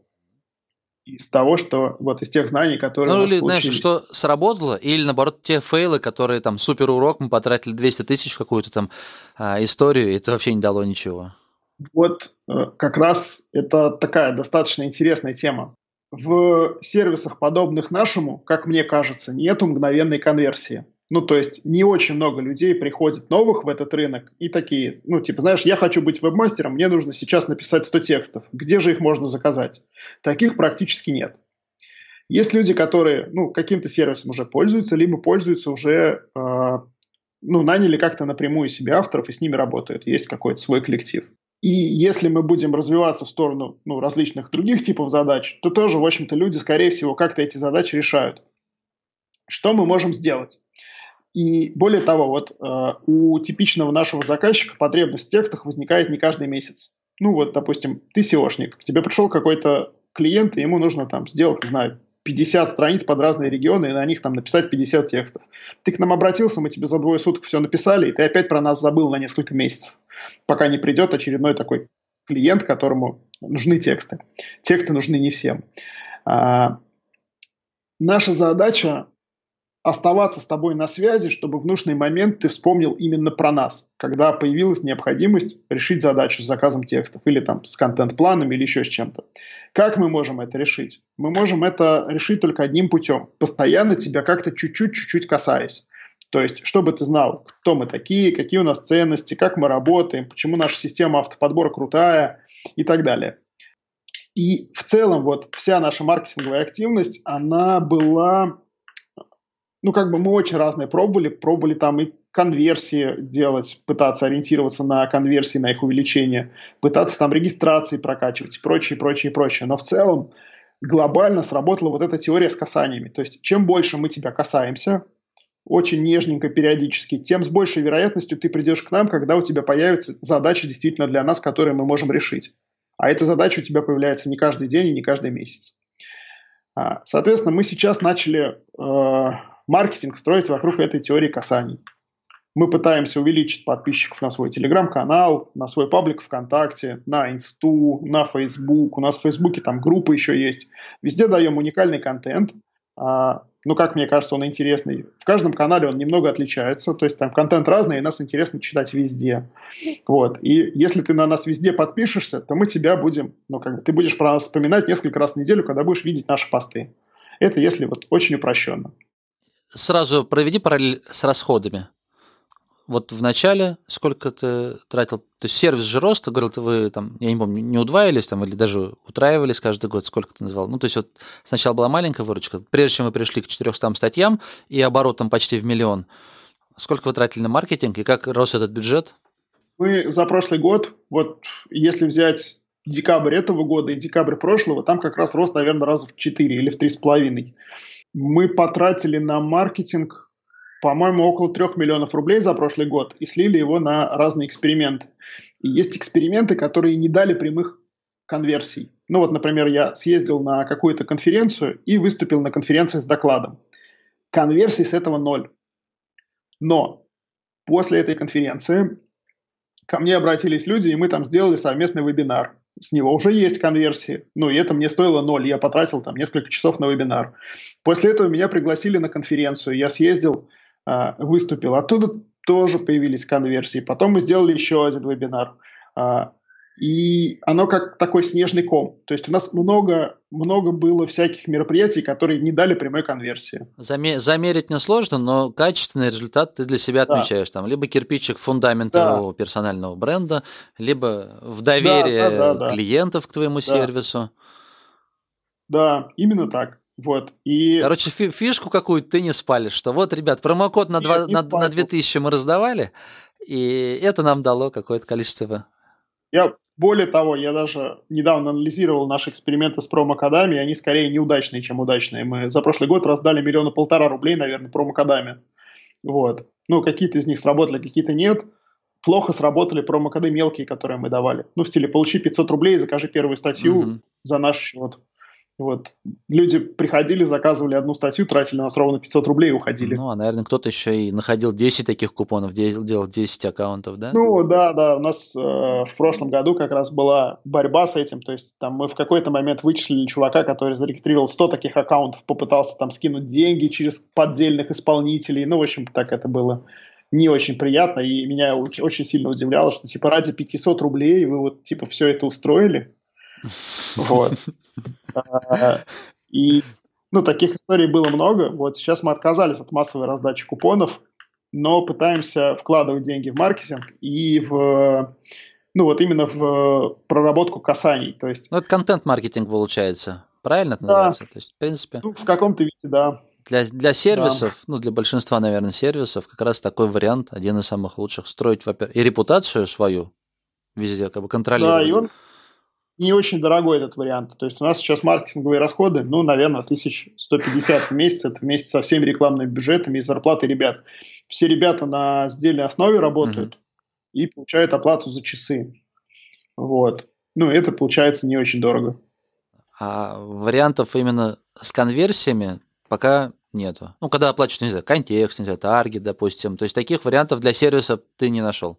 из того, что вот из тех знаний, которые
Ну, или, знаешь, что сработало, или, наоборот, те фейлы, которые там супер урок, мы потратили 200 тысяч в какую-то там а, историю, и это вообще не дало ничего.
Вот э, как раз это такая достаточно интересная тема. В сервисах, подобных нашему, как мне кажется, нету мгновенной конверсии. Ну, то есть не очень много людей приходит новых в этот рынок и такие, ну, типа, знаешь, я хочу быть вебмастером, мне нужно сейчас написать 100 текстов. Где же их можно заказать? Таких практически нет. Есть люди, которые, ну, каким-то сервисом уже пользуются, либо пользуются уже, э, ну, наняли как-то напрямую себе авторов и с ними работают. Есть какой-то свой коллектив. И если мы будем развиваться в сторону ну, различных других типов задач, то тоже, в общем-то, люди, скорее всего, как-то эти задачи решают. Что мы можем сделать? И более того, вот э, у типичного нашего заказчика потребность в текстах возникает не каждый месяц. Ну вот, допустим, ты SEOшник, к тебе пришел какой-то клиент, и ему нужно там сделать, не знаю, 50 страниц под разные регионы, и на них там написать 50 текстов. Ты к нам обратился, мы тебе за двое суток все написали, и ты опять про нас забыл на несколько месяцев, пока не придет очередной такой клиент, которому нужны тексты. Тексты нужны не всем. А, наша задача оставаться с тобой на связи, чтобы в нужный момент ты вспомнил именно про нас, когда появилась необходимость решить задачу с заказом текстов или там с контент-планом или еще с чем-то. Как мы можем это решить? Мы можем это решить только одним путем, постоянно тебя как-то чуть-чуть, чуть-чуть касаясь. То есть, чтобы ты знал, кто мы такие, какие у нас ценности, как мы работаем, почему наша система автоподбора крутая и так далее. И в целом вот вся наша маркетинговая активность, она была ну, как бы мы очень разные пробовали, пробовали там и конверсии делать, пытаться ориентироваться на конверсии, на их увеличение, пытаться там регистрации прокачивать и прочее, прочее, прочее. Но в целом глобально сработала вот эта теория с касаниями. То есть чем больше мы тебя касаемся, очень нежненько периодически, тем с большей вероятностью ты придешь к нам, когда у тебя появится задача действительно для нас, которую мы можем решить. А эта задача у тебя появляется не каждый день и не каждый месяц. А, соответственно, мы сейчас начали э, маркетинг строить вокруг этой теории касаний. Мы пытаемся увеличить подписчиков на свой телеграм-канал, на свой паблик ВКонтакте, на Инсту, на Фейсбук. У нас в Фейсбуке там группы еще есть. Везде даем уникальный контент. А, ну, как мне кажется, он интересный. В каждом канале он немного отличается. То есть там контент разный, и нас интересно читать везде. Вот. И если ты на нас везде подпишешься, то мы тебя будем, ну, как бы, ты будешь про нас вспоминать несколько раз в неделю, когда будешь видеть наши посты. Это если вот очень упрощенно
сразу проведи параллель с расходами. Вот в начале сколько ты тратил? То есть сервис же ты говорил, вы там, я не помню, не удваивались там или даже утраивались каждый год, сколько ты назвал? Ну, то есть вот сначала была маленькая выручка, прежде чем вы пришли к 400 статьям и оборотом почти в миллион, сколько вы тратили на маркетинг и как рос этот бюджет?
Мы за прошлый год, вот если взять декабрь этого года и декабрь прошлого, там как раз рост, наверное, раза в 4 или в 3,5 мы потратили на маркетинг, по-моему, около 3 миллионов рублей за прошлый год и слили его на разные эксперименты. И есть эксперименты, которые не дали прямых конверсий. Ну вот, например, я съездил на какую-то конференцию и выступил на конференции с докладом. Конверсий с этого ноль. Но после этой конференции ко мне обратились люди, и мы там сделали совместный вебинар с него уже есть конверсии. Ну, и это мне стоило ноль. Я потратил там несколько часов на вебинар. После этого меня пригласили на конференцию. Я съездил, э, выступил. Оттуда тоже появились конверсии. Потом мы сделали еще один вебинар. Э, и оно как такой снежный ком. То есть у нас много, много было всяких мероприятий, которые не дали прямой конверсии.
Заме- замерить несложно, но качественный результат ты для себя отмечаешь. Да. Там, либо кирпичик фундамента да. персонального бренда, либо в доверие да, да, да, клиентов к твоему да. сервису.
Да, именно так. Вот. И...
Короче, фи- фишку какую-то ты не спалишь, что вот, ребят, промокод на, 2, на, на 2000 мы раздавали, и это нам дало какое-то количество
я более того, я даже недавно анализировал наши эксперименты с промокодами, и они скорее неудачные, чем удачные. Мы за прошлый год раздали миллиона полтора рублей, наверное, промокодами. Вот. Ну, какие-то из них сработали, какие-то нет. Плохо сработали промокоды мелкие, которые мы давали. Ну, в стиле получи 500 рублей, закажи первую статью угу. за наш счет. Вот. Люди приходили, заказывали одну статью, тратили на нас ровно 500 рублей и уходили.
Ну, а, наверное, кто-то еще и находил 10 таких купонов, делал 10 аккаунтов, да?
Ну, да, да. У нас э, в прошлом году как раз была борьба с этим. То есть там мы в какой-то момент вычислили чувака, который зарегистрировал 100 таких аккаунтов, попытался там скинуть деньги через поддельных исполнителей. Ну, в общем, так это было не очень приятно, и меня очень сильно удивляло, что, типа, ради 500 рублей вы вот, типа, все это устроили. Вот. А, и, ну, таких историй было много. Вот сейчас мы отказались от массовой раздачи купонов, но пытаемся вкладывать деньги в маркетинг и в, ну, вот именно в проработку касаний. То есть...
Ну, это контент-маркетинг получается. Правильно это да. называется? То есть, в принципе...
Ну, в каком-то виде, да.
Для, для сервисов, да. ну, для большинства, наверное, сервисов, как раз такой вариант, один из самых лучших, строить, во-первых, и репутацию свою везде, как бы контролировать.
Да, и он, не очень дорогой этот вариант. То есть у нас сейчас маркетинговые расходы, ну, наверное, 1150 в месяц. Это вместе со всеми рекламными бюджетами и зарплатой ребят. Все ребята на сдельной основе работают mm-hmm. и получают оплату за часы. Вот. Ну, это получается не очень дорого.
А вариантов именно с конверсиями пока нету. Ну, когда оплачиваешь, не знаю, контекст, не знаю, таргет, допустим. То есть таких вариантов для сервиса ты не нашел.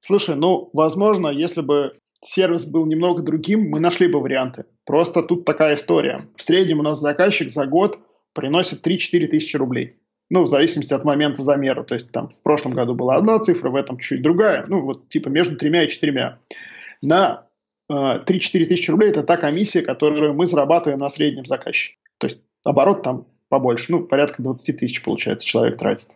Слушай, ну, возможно, если бы сервис был немного другим, мы нашли бы варианты. Просто тут такая история. В среднем у нас заказчик за год приносит 3-4 тысячи рублей. Ну, в зависимости от момента замера. То есть там в прошлом году была одна цифра, в этом чуть другая. Ну, вот типа между тремя и четырьмя. На э, 3-4 тысячи рублей это та комиссия, которую мы зарабатываем на среднем заказчике. То есть оборот там побольше. Ну, порядка 20 тысяч, получается, человек тратит.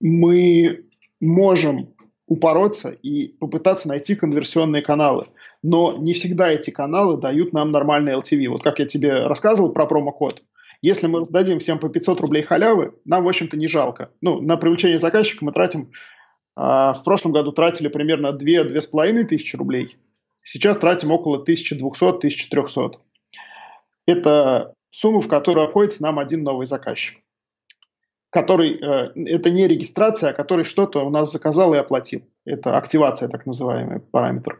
Мы можем упороться и попытаться найти конверсионные каналы. Но не всегда эти каналы дают нам нормальный LTV. Вот как я тебе рассказывал про промокод. Если мы раздадим всем по 500 рублей халявы, нам, в общем-то, не жалко. Ну, на привлечение заказчика мы тратим... Э, в прошлом году тратили примерно 2-2,5 тысячи рублей. Сейчас тратим около 1200-1300. Это сумма, в которую обходится нам один новый заказчик который, э, это не регистрация, а который что-то у нас заказал и оплатил. Это активация, так называемый параметр.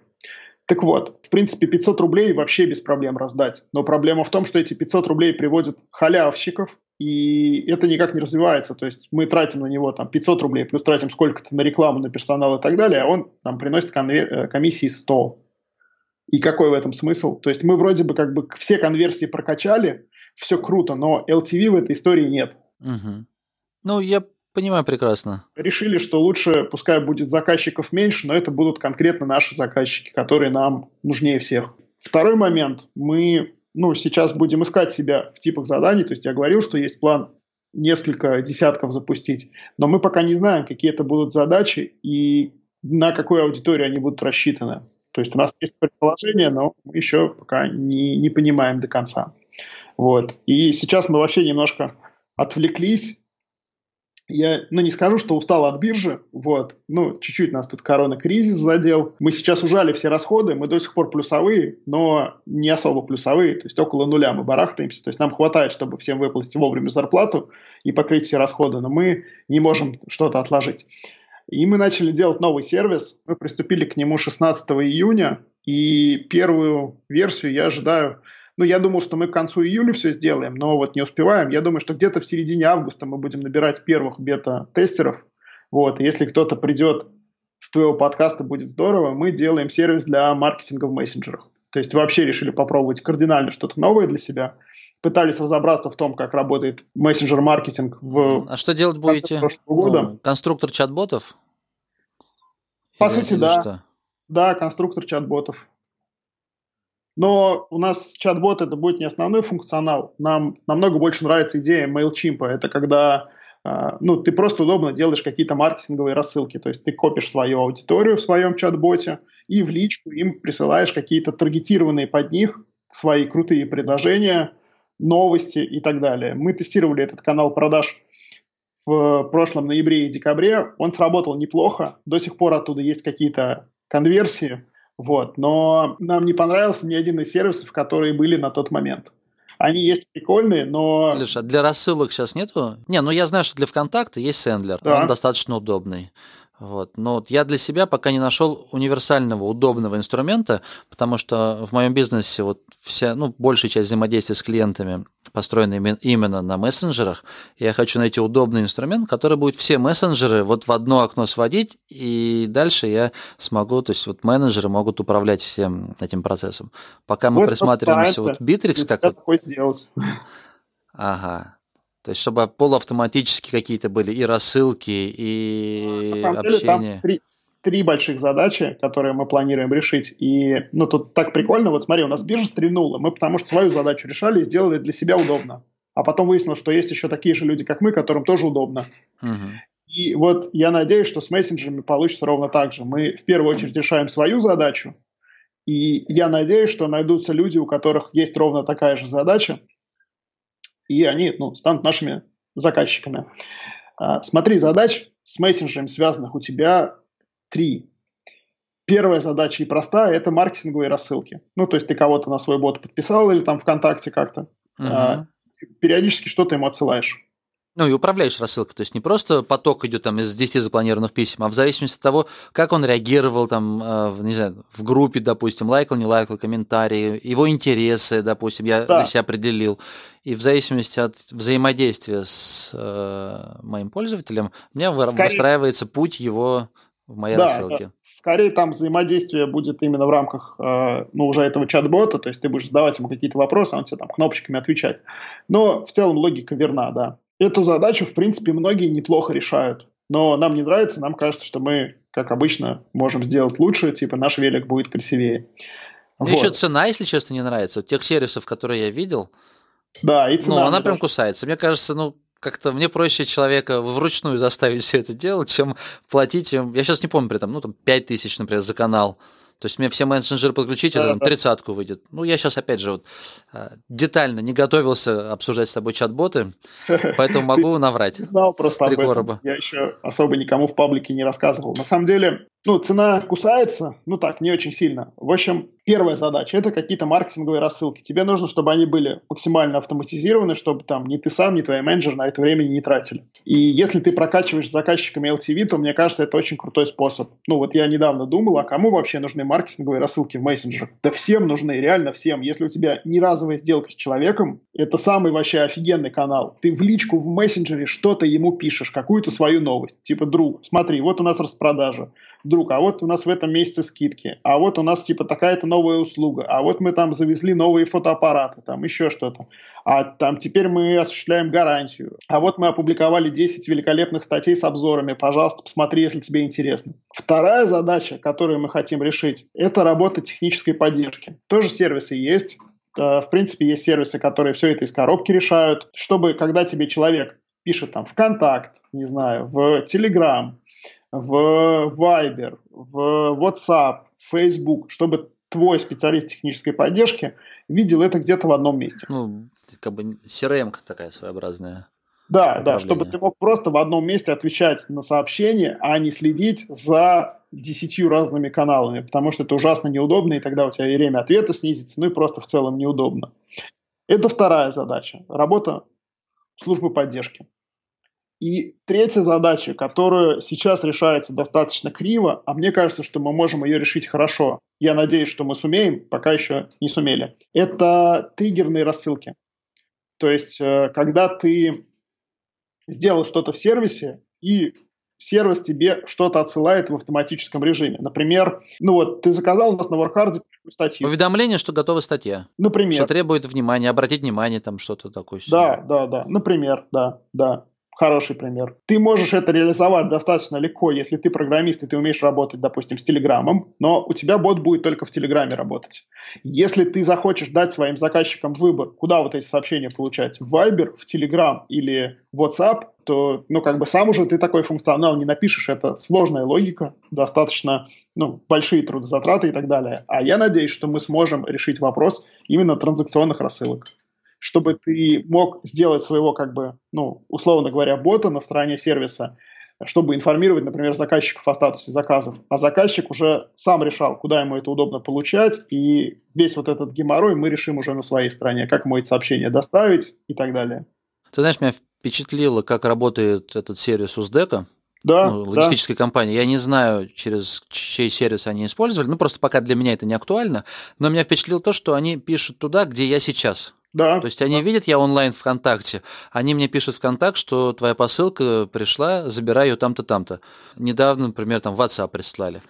Так вот, в принципе, 500 рублей вообще без проблем раздать. Но проблема в том, что эти 500 рублей приводят халявщиков, и это никак не развивается. То есть мы тратим на него там 500 рублей, плюс тратим сколько-то на рекламу, на персонал и так далее, а он нам приносит конвер- э, комиссии 100. И какой в этом смысл? То есть мы вроде бы как бы все конверсии прокачали, все круто, но LTV в этой истории нет.
Угу. Ну, я понимаю прекрасно.
Решили, что лучше, пускай будет заказчиков меньше, но это будут конкретно наши заказчики, которые нам нужнее всех. Второй момент. Мы ну, сейчас будем искать себя в типах заданий. То есть я говорил, что есть план несколько десятков запустить, но мы пока не знаем, какие это будут задачи и на какую аудиторию они будут рассчитаны. То есть у нас есть предположение, но мы еще пока не, не понимаем до конца. Вот. И сейчас мы вообще немножко отвлеклись я, ну, не скажу, что устал от биржи, вот, ну, чуть-чуть нас тут корона-кризис задел. Мы сейчас ужали все расходы, мы до сих пор плюсовые, но не особо плюсовые, то есть около нуля мы барахтаемся, то есть нам хватает, чтобы всем выплатить вовремя зарплату и покрыть все расходы, но мы не можем что-то отложить. И мы начали делать новый сервис, мы приступили к нему 16 июня, и первую версию я ожидаю ну, я думал, что мы к концу июля все сделаем, но вот не успеваем. Я думаю, что где-то в середине августа мы будем набирать первых бета-тестеров. Вот, и если кто-то придет с твоего подкаста, будет здорово. Мы делаем сервис для маркетинга в мессенджерах. То есть вообще решили попробовать кардинально что-то новое для себя. Пытались разобраться в том, как работает мессенджер-маркетинг в...
А что делать будете? Года. Ну, конструктор чат-ботов?
По или, сути, да. Что? Да, конструктор чат-ботов. Но у нас чат-бот это будет не основной функционал. Нам намного больше нравится идея MailChimp. Это когда Uh, ну, ты просто удобно делаешь какие-то маркетинговые рассылки. То есть ты копишь свою аудиторию в своем чат-боте и в личку им присылаешь какие-то таргетированные под них свои крутые предложения, новости и так далее. Мы тестировали этот канал продаж в прошлом ноябре и декабре. Он сработал неплохо. До сих пор оттуда есть какие-то конверсии. Вот. Но нам не понравился ни один из сервисов, которые были на тот момент. Они есть прикольные, но...
Леша, а для рассылок сейчас нету? Не, ну я знаю, что для ВКонтакта есть Сендлер, да. он достаточно удобный. Вот. Но вот я для себя пока не нашел универсального, удобного инструмента, потому что в моем бизнесе вот вся, ну, большая часть взаимодействия с клиентами построена именно на мессенджерах. Я хочу найти удобный инструмент, который будет все мессенджеры вот в одно окно сводить, и дальше я смогу, то есть вот менеджеры могут управлять всем этим процессом. Пока мы вот присматриваемся, вот Bittrex как вот...
такое сделать.
Ага. То есть, чтобы полуавтоматически какие-то были и рассылки, и
На самом
общение.
Деле, там три, три больших задачи, которые мы планируем решить. И, ну, тут так прикольно. Вот смотри, у нас биржа стрельнула. Мы потому что свою задачу решали и сделали для себя удобно. А потом выяснилось, что есть еще такие же люди, как мы, которым тоже удобно.
Угу.
И вот я надеюсь, что с мессенджерами получится ровно так же. Мы в первую очередь решаем свою задачу, и я надеюсь, что найдутся люди, у которых есть ровно такая же задача, и они ну, станут нашими заказчиками. А, смотри, задач с мессенджерами связанных у тебя три. Первая задача и простая – это маркетинговые рассылки. Ну, то есть ты кого-то на свой бот подписал или там ВКонтакте как-то.
А,
периодически что-то ему отсылаешь.
Ну и управляешь рассылкой, то есть не просто поток идет там из 10 запланированных писем, а в зависимости от того, как он реагировал там, э, не знаю, в группе, допустим, лайкал, не лайкал, комментарии, его интересы, допустим, я да. для себя определил. И в зависимости от взаимодействия с э, моим пользователем, у меня Скорее... выстраивается путь его в моей да, рассылке. Да.
Скорее там взаимодействие будет именно в рамках э, ну, уже этого чат-бота, то есть ты будешь задавать ему какие-то вопросы, а он тебе там кнопочками отвечать. Но в целом логика верна, да. Эту задачу, в принципе, многие неплохо решают. Но нам не нравится, нам кажется, что мы, как обычно, можем сделать лучше, типа наш велик будет красивее.
Мне вот. еще цена, если честно, не нравится. Вот тех сервисов, которые я видел,
да, и цена.
Ну, она прям даже... кусается. Мне кажется, ну, как-то мне проще человека вручную заставить все это делать, чем платить им. Я сейчас не помню при этом, ну, там 5 тысяч, например, за канал. То есть мне все мессенджеры подключить, это там тридцатку выйдет. Ну, я сейчас, опять же, вот а, детально не готовился обсуждать с тобой чат-боты, (laughs) поэтому могу наврать.
Знал просто об этом. Я еще особо никому в паблике не рассказывал. На самом деле, ну, цена кусается, ну так, не очень сильно. В общем, первая задача – это какие-то маркетинговые рассылки. Тебе нужно, чтобы они были максимально автоматизированы, чтобы там ни ты сам, ни твой менеджер на это времени не тратили. И если ты прокачиваешь с заказчиками LTV, то, мне кажется, это очень крутой способ. Ну, вот я недавно думал, а кому вообще нужны маркетинговые рассылки в мессенджерах? Да всем нужны, реально всем. Если у тебя не разовая сделка с человеком, это самый вообще офигенный канал. Ты в личку в мессенджере что-то ему пишешь, какую-то свою новость. Типа, друг, смотри, вот у нас распродажа друг, а вот у нас в этом месяце скидки, а вот у нас типа такая-то новая услуга, а вот мы там завезли новые фотоаппараты, там еще что-то, а там теперь мы осуществляем гарантию, а вот мы опубликовали 10 великолепных статей с обзорами, пожалуйста, посмотри, если тебе интересно. Вторая задача, которую мы хотим решить, это работа технической поддержки. Тоже сервисы есть, э, в принципе, есть сервисы, которые все это из коробки решают, чтобы когда тебе человек пишет там ВКонтакт, не знаю, в Телеграм, в Viber, в WhatsApp, в Facebook, чтобы твой специалист технической поддержки видел это где-то в одном месте.
Ну, как бы CRM такая своеобразная.
Да, да, чтобы ты мог просто в одном месте отвечать на сообщения, а не следить за десятью разными каналами, потому что это ужасно неудобно, и тогда у тебя и время ответа снизится, ну и просто в целом неудобно. Это вторая задача. Работа службы поддержки. И третья задача, которая сейчас решается достаточно криво, а мне кажется, что мы можем ее решить хорошо. Я надеюсь, что мы сумеем, пока еще не сумели. Это триггерные рассылки. То есть, э, когда ты сделал что-то в сервисе, и сервис тебе что-то отсылает в автоматическом режиме. Например, ну вот, ты заказал у нас на WorkHard статью.
Уведомление, что готова статья.
Например.
Что требует внимания, обратить внимание, там что-то такое.
Да, да, да. Например, да, да хороший пример. Ты можешь это реализовать достаточно легко, если ты программист и ты умеешь работать, допустим, с Телеграмом, но у тебя бот будет только в Телеграме работать. Если ты захочешь дать своим заказчикам выбор, куда вот эти сообщения получать, в Viber, в Telegram или WhatsApp, то, ну, как бы сам уже ты такой функционал не напишешь, это сложная логика, достаточно, ну, большие трудозатраты и так далее. А я надеюсь, что мы сможем решить вопрос именно транзакционных рассылок чтобы ты мог сделать своего, как бы, ну, условно говоря, бота на стороне сервиса, чтобы информировать, например, заказчиков о статусе заказов. А заказчик уже сам решал, куда ему это удобно получать, и весь вот этот геморрой мы решим уже на своей стороне, как ему эти сообщения доставить и так далее.
Ты знаешь, меня впечатлило, как работает этот сервис Уздека.
да,
ну, логистической да. компании. Я не знаю, через чей сервис они использовали. Ну, просто пока для меня это не актуально. Но меня впечатлило то, что они пишут туда, где я сейчас.
Да.
То есть они
да.
видят, я онлайн ВКонтакте, они мне пишут ВКонтакт, что твоя посылка пришла, забирай ее там-то, там-то. Недавно, например, там WhatsApp прислали.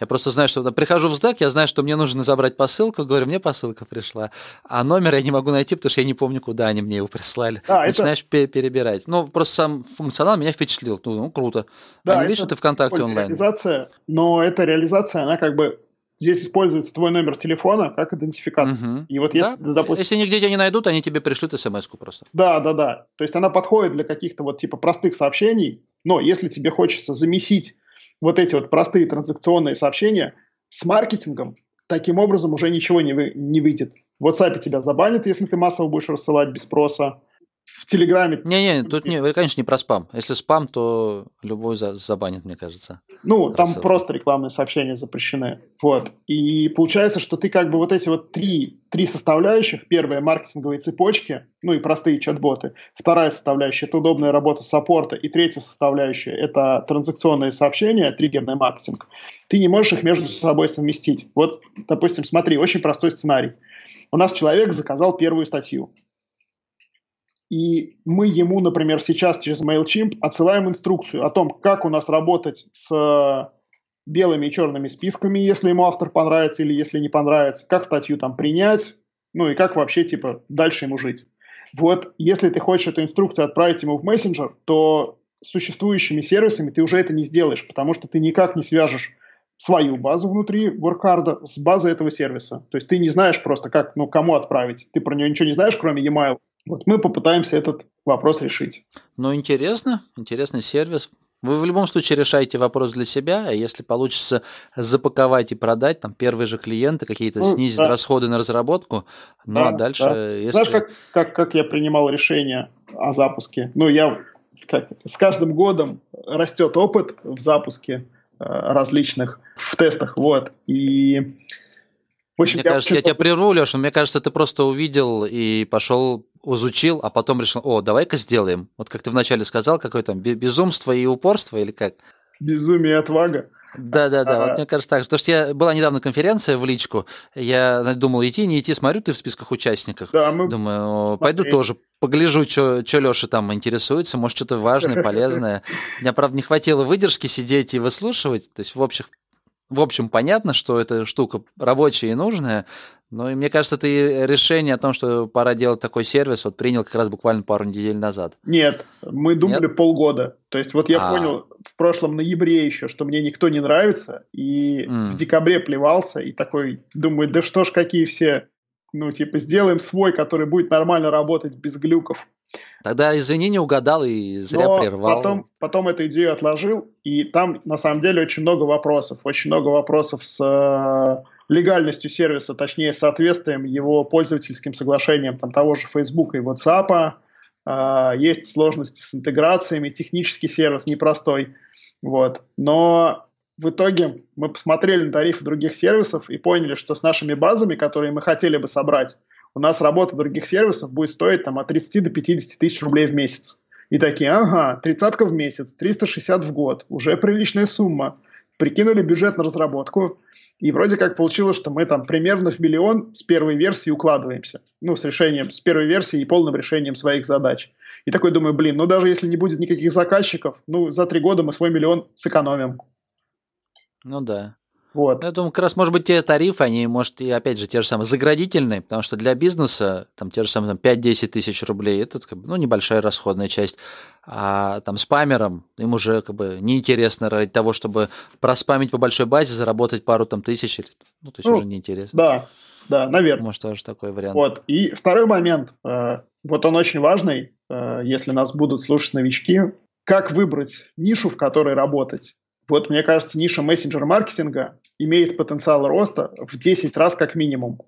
Я просто знаю, что прихожу в СДАК, я знаю, что мне нужно забрать посылку, говорю, мне посылка пришла, а номер я не могу найти, потому что я не помню, куда они мне его прислали. А, Начинаешь это... перебирать. Ну, просто сам функционал меня впечатлил. Ну, ну круто. Да, они видят, что ты ВКонтакте онлайн.
Реализация, но эта реализация, она как бы здесь используется твой номер телефона как идентификатор.
Угу.
И вот если,
да? допустим... если нигде тебя не найдут, они тебе пришлют смс просто.
Да, да, да. То есть она подходит для каких-то вот типа простых сообщений, но если тебе хочется замесить вот эти вот простые транзакционные сообщения с маркетингом, таким образом уже ничего не, вы, не выйдет. В WhatsApp тебя забанят, если ты массово будешь рассылать без спроса в Телеграме.
Не-не, (laughs) тут, не, конечно, не про спам. Если спам, то любой за, забанит, мне кажется.
Ну, там просто рекламные сообщения запрещены. Вот. И получается, что ты как бы вот эти вот три, три составляющих. Первая – маркетинговые цепочки, ну и простые чат-боты. Вторая составляющая – это удобная работа саппорта. И третья составляющая – это транзакционные сообщения, триггерный маркетинг. Ты не можешь их между собой совместить. Вот, допустим, смотри, очень простой сценарий. У нас человек заказал первую статью и мы ему, например, сейчас через MailChimp отсылаем инструкцию о том, как у нас работать с белыми и черными списками, если ему автор понравится или если не понравится, как статью там принять, ну и как вообще, типа, дальше ему жить. Вот, если ты хочешь эту инструкцию отправить ему в мессенджер, то с существующими сервисами ты уже это не сделаешь, потому что ты никак не свяжешь свою базу внутри WorkHard с базой этого сервиса. То есть ты не знаешь просто, как, ну, кому отправить. Ты про него ничего не знаешь, кроме e-mail. Вот мы попытаемся этот вопрос решить.
Ну, интересно, интересный сервис. Вы в любом случае решаете вопрос для себя, а если получится запаковать и продать, там первые же клиенты какие-то ну, снизить да. расходы на разработку, ну да, а дальше... Да.
Если... Знаешь, как, как, как я принимал решение о запуске? Ну, я как, с каждым годом растет опыт в запуске э, различных, в тестах, вот, и
в общем, мне я кажется, я тебя прерву, Леша, мне кажется, ты просто увидел и пошел, изучил, а потом решил, о, давай-ка сделаем. Вот как ты вначале сказал, какое там безумство и упорство или как?
Безумие и отвага.
Да, да, да. Вот мне кажется так. Потому что я была недавно конференция в личку. Я думал, идти, не идти. Смотрю, ты в списках участников. Да, мы Думаю, смотри. пойду тоже погляжу, что Леша там интересуется. Может, что-то важное, (laughs) полезное. Мне, правда, не хватило выдержки сидеть и выслушивать. То есть в общих в общем, понятно, что эта штука рабочая и нужная, но мне кажется, ты решение о том, что пора делать такой сервис, вот принял как раз буквально пару недель назад.
Нет, мы думали Нет? полгода. То есть вот я а. понял в прошлом ноябре еще, что мне никто не нравится, и mm. в декабре плевался, и такой думаю, да что ж, какие все, ну типа сделаем свой, который будет нормально работать без глюков.
Тогда, извини, не угадал и зря Но прервал.
Потом, потом эту идею отложил, и там на самом деле очень много вопросов. Очень много вопросов с э, легальностью сервиса, точнее, соответствием его пользовательским соглашениям там, того же Facebook и WhatsApp. Э, есть сложности с интеграциями, технический сервис непростой. Вот. Но в итоге мы посмотрели на тарифы других сервисов и поняли, что с нашими базами, которые мы хотели бы собрать, у нас работа других сервисов будет стоить там, от 30 до 50 тысяч рублей в месяц. И такие, ага, тридцатка в месяц, 360 в год, уже приличная сумма. Прикинули бюджет на разработку, и вроде как получилось, что мы там примерно в миллион с первой версии укладываемся. Ну, с решением, с первой версии и полным решением своих задач. И такой думаю, блин, ну даже если не будет никаких заказчиков, ну за три года мы свой миллион сэкономим.
Ну да. Вот. Я думаю, как раз, может быть, те тарифы, они, может, и опять же, те же самые заградительные, потому что для бизнеса, там, те же самые там, 5-10 тысяч рублей, это, как бы, ну, небольшая расходная часть. А там спамерам им уже, как бы, неинтересно ради того, чтобы проспамить по большой базе, заработать пару там тысяч, ну, то есть ну, уже неинтересно.
Да, да, наверное.
Может, тоже такой вариант.
Вот. И второй момент, э, вот он очень важный, э, если нас будут слушать новички, как выбрать нишу, в которой работать. Вот, мне кажется, ниша мессенджер-маркетинга имеет потенциал роста в 10 раз как минимум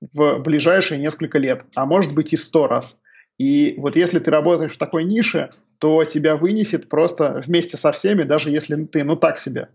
в ближайшие несколько лет, а может быть и в 100 раз. И вот если ты работаешь в такой нише, то тебя вынесет просто вместе со всеми, даже если ты, ну, так себе.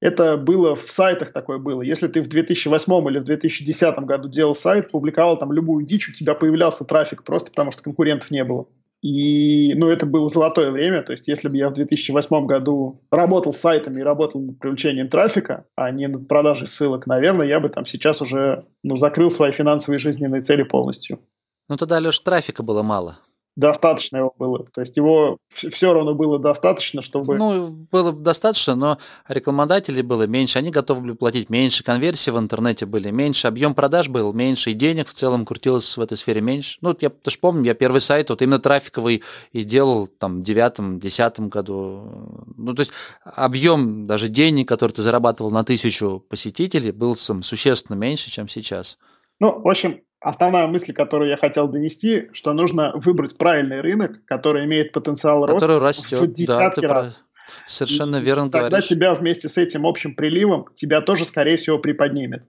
Это было в сайтах такое было. Если ты в 2008 или в 2010 году делал сайт, публиковал там любую дичь, у тебя появлялся трафик просто потому, что конкурентов не было. И, ну, это было золотое время. То есть, если бы я в 2008 году работал с сайтами и работал над привлечением трафика, а не над продажей ссылок, наверное, я бы там сейчас уже, ну, закрыл свои финансовые жизненные цели полностью.
Ну, тогда, Леш, трафика было мало
достаточно его было. То есть его все равно было достаточно, чтобы...
Ну, было достаточно, но рекламодателей было меньше, они готовы были платить меньше, конверсии в интернете были меньше, объем продаж был меньше, и денег в целом крутилось в этой сфере меньше. Ну, вот я тоже помню, я первый сайт вот именно трафиковый и делал там в девятом, десятом году. Ну, то есть объем даже денег, который ты зарабатывал на тысячу посетителей, был существенно меньше, чем сейчас.
Ну, в общем, основная мысль, которую я хотел донести, что нужно выбрать правильный рынок, который имеет потенциал
который роста растет,
в десятки да, раз. Прав.
Совершенно верно
тогда
говоришь.
тебя вместе с этим общим приливом тебя тоже, скорее всего, приподнимет.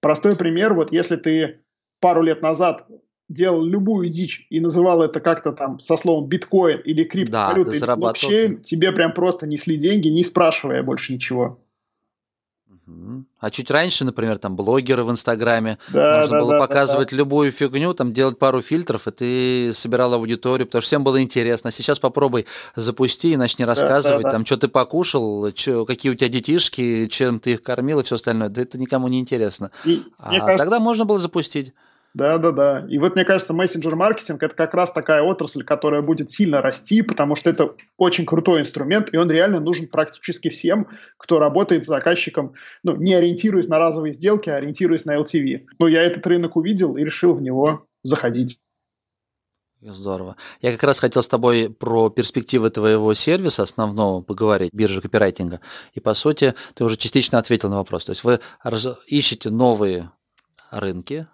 Простой пример, вот если ты пару лет назад делал любую дичь и называл это как-то там со словом биткоин или криптовалюта да, или блокчейн, тебе прям просто несли деньги, не спрашивая больше ничего.
А чуть раньше, например, там блогеры в Инстаграме, да, можно да, было да, показывать да, да. любую фигню, там делать пару фильтров, и ты собирал аудиторию, потому что всем было интересно. А сейчас попробуй запусти и начни рассказывать, да, да, там, что ты покушал, чё, какие у тебя детишки, чем ты их кормил и все остальное. Да это никому не интересно. И, а кажется... тогда можно было запустить.
Да, да, да. И вот мне кажется, мессенджер-маркетинг это как раз такая отрасль, которая будет сильно расти, потому что это очень крутой инструмент, и он реально нужен практически всем, кто работает с заказчиком, ну, не ориентируясь на разовые сделки, а ориентируясь на LTV. Ну, я этот рынок увидел и решил в него заходить.
Здорово. Я как раз хотел с тобой про перспективы твоего сервиса основного поговорить, биржи копирайтинга. И, по сути, ты уже частично ответил на вопрос. То есть вы ищете новые рынки,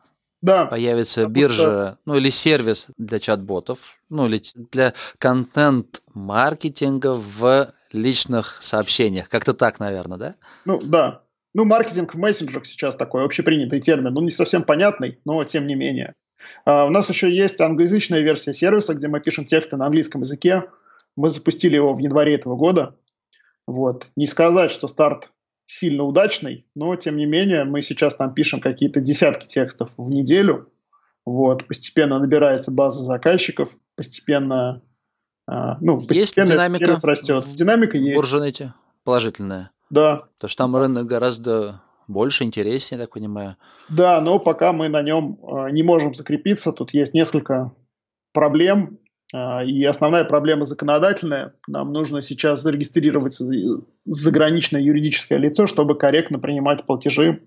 да.
Появится Потому биржа, что... ну или сервис для чат-ботов, ну или для контент-маркетинга в личных сообщениях. Как-то так, наверное, да?
Ну, да. Ну, маркетинг в мессенджерах сейчас такой общепринятый термин. Ну, не совсем понятный, но тем не менее. Uh, у нас еще есть англоязычная версия сервиса, где мы пишем тексты на английском языке. Мы запустили его в январе этого года. Вот. Не сказать, что старт сильно удачный, но тем не менее мы сейчас там пишем какие-то десятки текстов в неделю. Вот, постепенно набирается база заказчиков, постепенно, а, ну,
постепенно есть динамика растет.
Динамика есть. В
Буржунете положительная.
Да.
Потому что там рынок гораздо больше, интереснее, так понимаю.
Да, но пока мы на нем э, не можем закрепиться, тут есть несколько проблем. А, и основная проблема законодательная. Нам нужно сейчас зарегистрировать заграничное юридическое лицо, чтобы корректно принимать платежи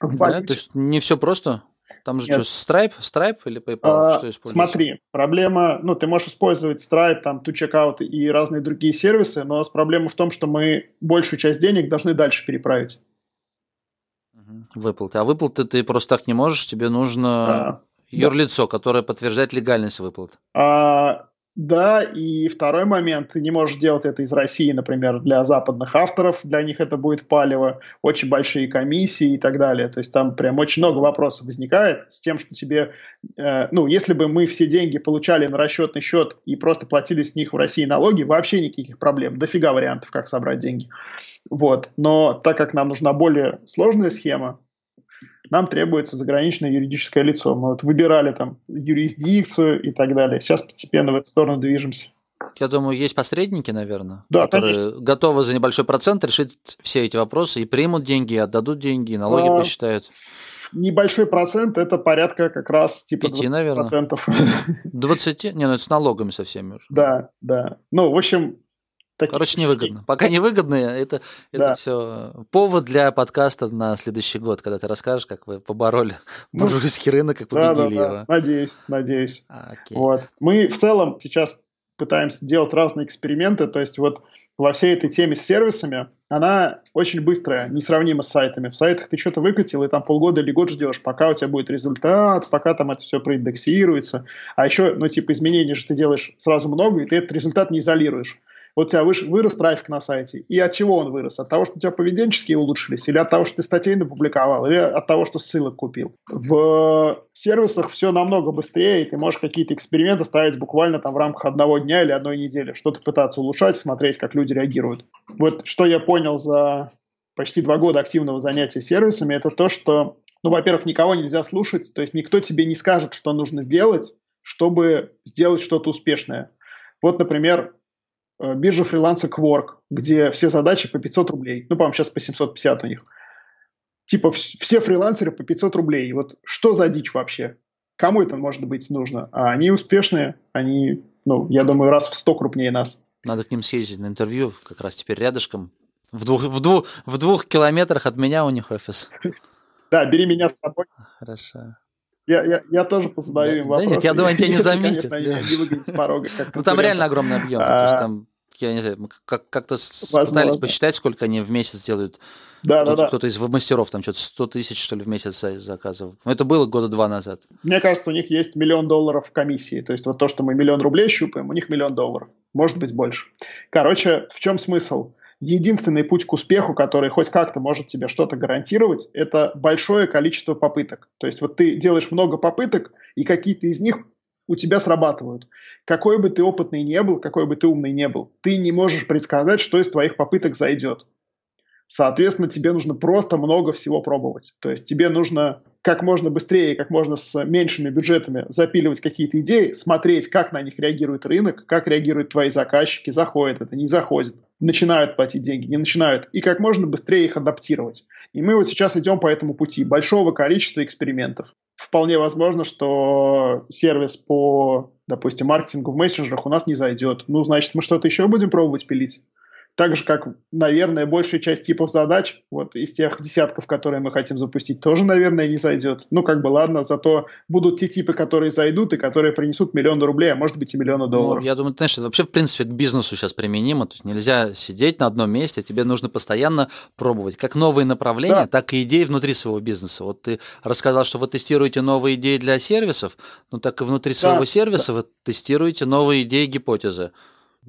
в Да, то есть не все просто? Там же Нет. что, Stripe, Stripe или PayPal? А,
что используется? Смотри, проблема, ну, ты можешь использовать Stripe, там, To и разные другие сервисы, но у нас проблема в том, что мы большую часть денег должны дальше переправить.
Выплаты. А выплаты ты просто так не можешь, тебе нужно да. Юрлицо, которое подтверждает легальность выплат.
А, да, и второй момент, ты не можешь делать это из России, например, для западных авторов, для них это будет палево, очень большие комиссии и так далее. То есть там прям очень много вопросов возникает с тем, что тебе, э, ну, если бы мы все деньги получали на расчетный счет и просто платили с них в России налоги, вообще никаких проблем, дофига вариантов, как собрать деньги. Вот. Но так как нам нужна более сложная схема, нам требуется заграничное юридическое лицо. Мы вот выбирали там юрисдикцию и так далее. Сейчас постепенно в эту сторону движемся.
Я думаю, есть посредники, наверное,
да,
которые
конечно.
готовы за небольшой процент решить все эти вопросы и примут деньги, и отдадут деньги, и налоги а, посчитают.
Небольшой процент это порядка как раз типа
5, 20%. Наверное. 20? Не, ну это с налогами со всеми уже.
Да, да. Ну, в общем,
Такие Короче, невыгодно. Пока невыгодно, это, это да. все повод для подкаста на следующий год, когда ты расскажешь, как вы побороли ну, буржуйский рынок, как победили да, да, его.
Да. Надеюсь, надеюсь. Окей. Вот. Мы в целом сейчас пытаемся делать разные эксперименты, то есть вот во всей этой теме с сервисами, она очень быстрая, несравнима с сайтами. В сайтах ты что-то выкатил, и там полгода или год ждешь, пока у тебя будет результат, пока там это все проиндексируется. А еще, ну, типа, изменений же ты делаешь сразу много, и ты этот результат не изолируешь. Вот у тебя выш, вырос трафик на сайте. И от чего он вырос? От того, что у тебя поведенческие улучшились? Или от того, что ты статей напубликовал? Или от того, что ссылок купил? В сервисах все намного быстрее, и ты можешь какие-то эксперименты ставить буквально там в рамках одного дня или одной недели. Что-то пытаться улучшать, смотреть, как люди реагируют. Вот что я понял за почти два года активного занятия сервисами, это то, что, ну, во-первых, никого нельзя слушать, то есть никто тебе не скажет, что нужно сделать, чтобы сделать что-то успешное. Вот, например, э, биржа фриланса Quark, где все задачи по 500 рублей. Ну, по-моему, сейчас по 750 у них. Типа все фрилансеры по 500 рублей. Вот что за дичь вообще? Кому это может быть нужно? А они успешные, они, ну, я думаю, раз в 100 крупнее нас.
Надо к ним съездить на интервью, как раз теперь рядышком. В двух, в двух, в двух километрах от меня у них офис. (laughs)
Да, бери меня с собой.
Хорошо.
Я, я, я тоже позадаю им вопросы.
Да нет, я думаю, они тебя не (laughs) заметят.
Конечно, они не выгонят с порога.
Ну, там реально огромный объем. То есть там я не знаю, как- как-то пытались посчитать, сколько они в месяц делают.
Да, да, да.
Кто-то из мастеров там что-то 100 тысяч, что ли, в месяц заказывал. Это было года два назад.
Мне кажется, у них есть миллион долларов в комиссии. То есть вот то, что мы миллион рублей щупаем, у них миллион долларов. Может быть, больше. Короче, в чем смысл? Единственный путь к успеху, который хоть как-то может тебе что-то гарантировать, это большое количество попыток. То есть вот ты делаешь много попыток, и какие-то из них у тебя срабатывают. Какой бы ты опытный не был, какой бы ты умный не был, ты не можешь предсказать, что из твоих попыток зайдет. Соответственно, тебе нужно просто много всего пробовать. То есть тебе нужно как можно быстрее, как можно с меньшими бюджетами запиливать какие-то идеи, смотреть, как на них реагирует рынок, как реагируют твои заказчики, заходит это, не заходит, начинают платить деньги, не начинают, и как можно быстрее их адаптировать. И мы вот сейчас идем по этому пути большого количества экспериментов. Вполне возможно, что сервис по, допустим, маркетингу в мессенджерах у нас не зайдет. Ну, значит, мы что-то еще будем пробовать пилить. Так же, как, наверное, большая часть типов задач, вот из тех десятков, которые мы хотим запустить, тоже, наверное, не зайдет. Ну, как бы, ладно, зато будут те типы, которые зайдут и которые принесут миллион рублей, а может быть и миллионы
Ну,
долларов.
я думаю, знаешь, это вообще, в принципе, к бизнесу сейчас применимо. То есть нельзя сидеть на одном месте, тебе нужно постоянно пробовать как новые направления,
Да.
так и идеи внутри своего бизнеса. Вот ты рассказал, что вы тестируете новые идеи для сервисов, ну так и внутри своего сервиса вы тестируете новые идеи, гипотезы.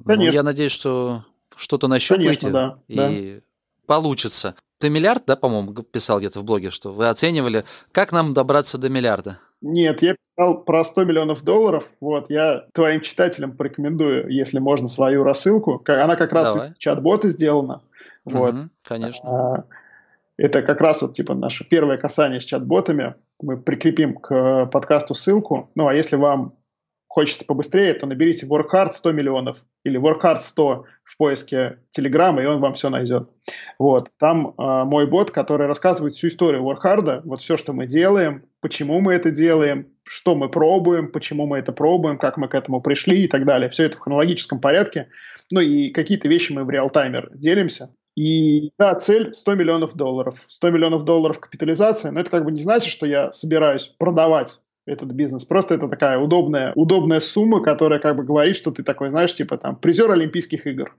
Ну, я надеюсь, что что-то нащупаете
Конечно, да,
и получится. Ты миллиард, да, по-моему, писал где-то в блоге, что вы оценивали, как нам добраться до миллиарда?
Нет, я писал про 100 миллионов долларов. Вот, я твоим читателям порекомендую, если можно, свою рассылку. Она как раз
Давай.
в чат-боты сделана. Вот.
Мгм, конечно.
А, Это как раз вот типа наше первое касание с чат-ботами. Мы прикрепим к э, подкасту ссылку. Ну, а если вам хочется побыстрее, то наберите WorkHard 100 миллионов или WorkHard 100 в поиске Телеграма, и он вам все найдет. Вот. Там э, мой бот, который рассказывает всю историю WorkHard, вот все, что мы делаем, почему мы это делаем, что мы пробуем, почему мы это пробуем, как мы к этому пришли и так далее. Все это в хронологическом порядке. Ну и какие-то вещи мы в реал-таймер делимся. И да, цель 100 миллионов долларов. 100 миллионов долларов капитализация, но это как бы не значит, что я собираюсь продавать этот бизнес. Просто это такая удобная, удобная сумма, которая как бы говорит, что ты такой, знаешь, типа там призер Олимпийских игр.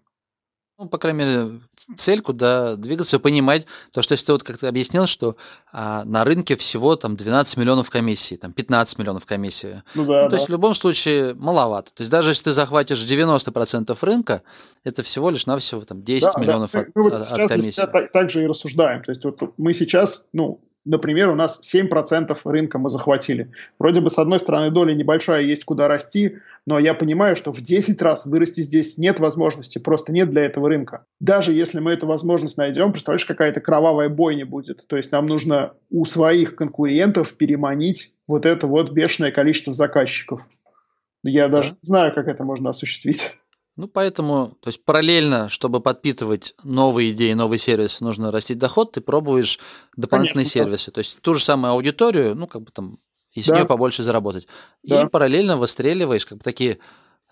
Ну, по крайней мере, цель, куда двигаться, понимать. То, что если ты вот как-то объяснил, что а, на рынке всего там 12 миллионов комиссий, там 15 миллионов комиссии.
Ну да,
Ну, то
да.
есть в любом случае маловато. То есть даже если ты захватишь 90% рынка, это всего лишь навсего там 10
Да, да.
миллионов
Мы-
от,
мы вот
от- комиссии.
себя так, так же и рассуждаем. То есть вот мы сейчас, ну, например, у нас 7% рынка мы захватили. Вроде бы, с одной стороны, доля небольшая, есть куда расти, но я понимаю, что в 10 раз вырасти здесь нет возможности, просто нет для этого рынка. Даже если мы эту возможность найдем, представляешь, какая-то кровавая бойня будет. То есть нам нужно у своих конкурентов переманить вот это вот бешеное количество заказчиков. Я даже не знаю, как это можно осуществить.
Ну, поэтому, то есть параллельно, чтобы подпитывать новые идеи, новый сервис, нужно растить доход, ты пробуешь дополнительные
Конечно, да.
сервисы. То есть ту же самую аудиторию, ну, как бы там, и с
Да.
нее побольше заработать.
Да.
И параллельно выстреливаешь, как бы такие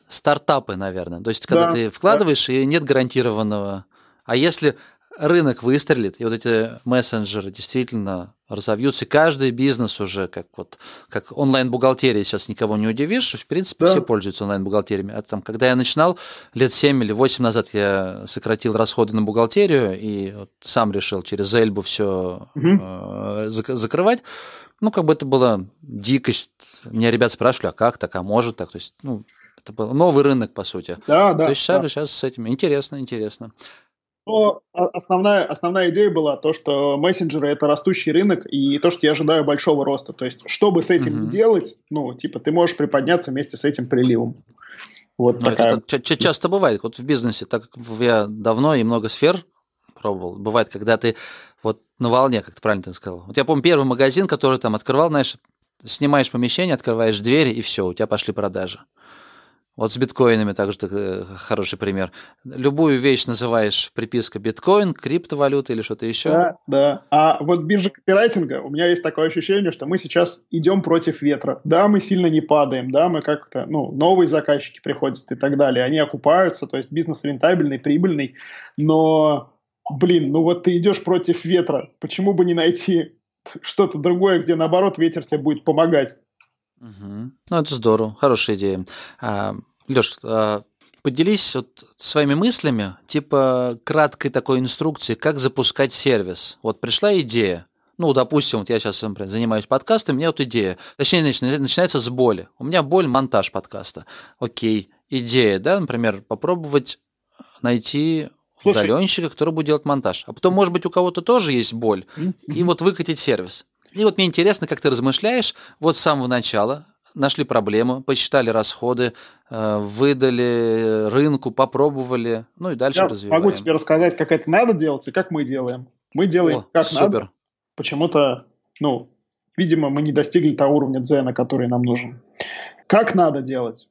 стартапы, наверное. То есть, когда
Да,
ты вкладываешь, и нет гарантированного. А если рынок выстрелит, и вот эти мессенджеры действительно разовьются, и каждый бизнес уже, как вот как онлайн-бухгалтерия, сейчас никого не удивишь, в принципе,
Да.
все пользуются онлайн-бухгалтериями. А там, когда я начинал, лет 7 или 8 назад я сократил расходы на бухгалтерию и вот сам решил через Эльбу все
Мгм.
закрывать. Ну, как бы это была дикость. Меня ребят спрашивали, а как так, а может так? То есть, ну, это был новый рынок, по сути.
Да, да.
То есть
да.
сейчас с этим интересно, интересно.
Но основная, основная идея была то, что мессенджеры это растущий рынок, и то, что я ожидаю большого роста. То есть, что бы с этим ни делать, ну, типа, ты можешь приподняться вместе с этим приливом. Вот
Ну,
такая.
это ча- часто бывает. Вот в бизнесе, так как я давно и много сфер пробовал, бывает, когда ты вот на волне, как ты правильно ты сказал. Вот я помню первый магазин, который там открывал, знаешь, снимаешь помещение, открываешь двери, и все, у тебя пошли продажи. Вот с биткоинами также э, хороший пример. Любую вещь называешь приписка биткоин, криптовалюта или что-то еще.
Да, да. А вот биржа копирайтинга, у меня есть такое ощущение, что мы сейчас идем против ветра. Да, мы сильно не падаем, да, мы как-то, ну, новые заказчики приходят и так далее, они окупаются, то есть бизнес рентабельный, прибыльный, но, блин, ну вот ты идешь против ветра, почему бы не найти что-то другое, где наоборот ветер тебе будет помогать?
Угу. Ну, это здорово, хорошая идея. А, Леш, а, поделись вот своими мыслями, типа краткой такой инструкции, как запускать сервис. Вот пришла идея, ну, допустим, вот я сейчас например, занимаюсь подкастом, у меня вот идея. Точнее, начинается с боли. У меня боль монтаж подкаста. Окей, идея, да, например, попробовать найти Слушай, удаленщика, который будет делать монтаж. А потом, может быть, у кого-то тоже есть боль, и вот выкатить сервис. И вот мне интересно, как ты размышляешь вот с самого начала, нашли проблему, посчитали расходы, э, выдали рынку, попробовали, ну и дальше
Я
развиваем.
могу тебе рассказать, как это надо делать и как мы делаем. Мы делаем О, как супер. надо. Почему-то, ну, видимо, мы не достигли того уровня дзена, который нам нужен. Как надо делать?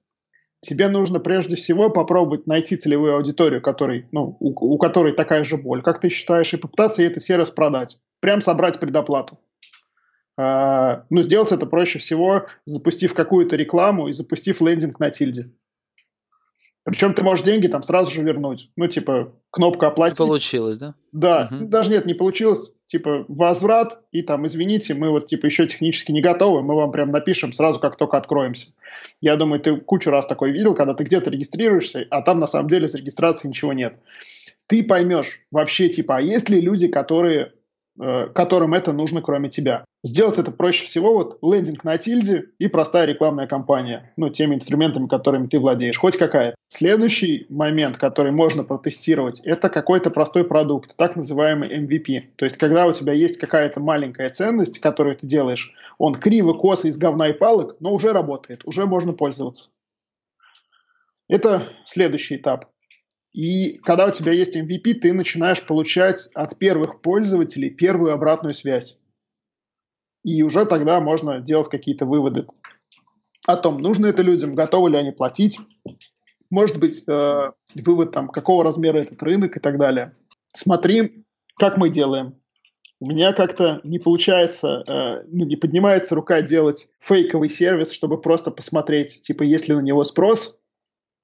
Тебе нужно прежде всего попробовать найти целевую аудиторию, который, ну, у, у которой такая же боль, как ты считаешь, и попытаться ей этот сервис продать. Прям собрать предоплату. А, ну, сделать это проще всего, запустив какую-то рекламу и запустив лендинг на тильде. Причем ты можешь деньги там сразу же вернуть. Ну, типа, кнопка оплатить.
получилось, да?
Да. Угу. Даже нет, не получилось. Типа, возврат, и там, извините, мы вот, типа, еще технически не готовы, мы вам прям напишем сразу, как только откроемся. Я думаю, ты кучу раз такой видел, когда ты где-то регистрируешься, а там на самом деле с регистрацией ничего нет. Ты поймешь вообще, типа, а есть ли люди, которые которым это нужно, кроме тебя. Сделать это проще всего вот лендинг на тильде и простая рекламная кампания, ну, теми инструментами, которыми ты владеешь, хоть какая-то. Следующий момент, который можно протестировать, это какой-то простой продукт, так называемый MVP. То есть, когда у тебя есть какая-то маленькая ценность, которую ты делаешь, он криво, косо, из говна и палок, но уже работает, уже можно пользоваться. Это следующий этап. И когда у тебя есть MVP, ты начинаешь получать от первых пользователей первую обратную связь. И уже тогда можно делать какие-то выводы о том, нужно это людям, готовы ли они платить. Может быть, э, вывод там, какого размера этот рынок и так далее. Смотри, как мы делаем. У меня как-то не получается, э, ну, не поднимается рука делать фейковый сервис, чтобы просто посмотреть, типа, есть ли на него спрос.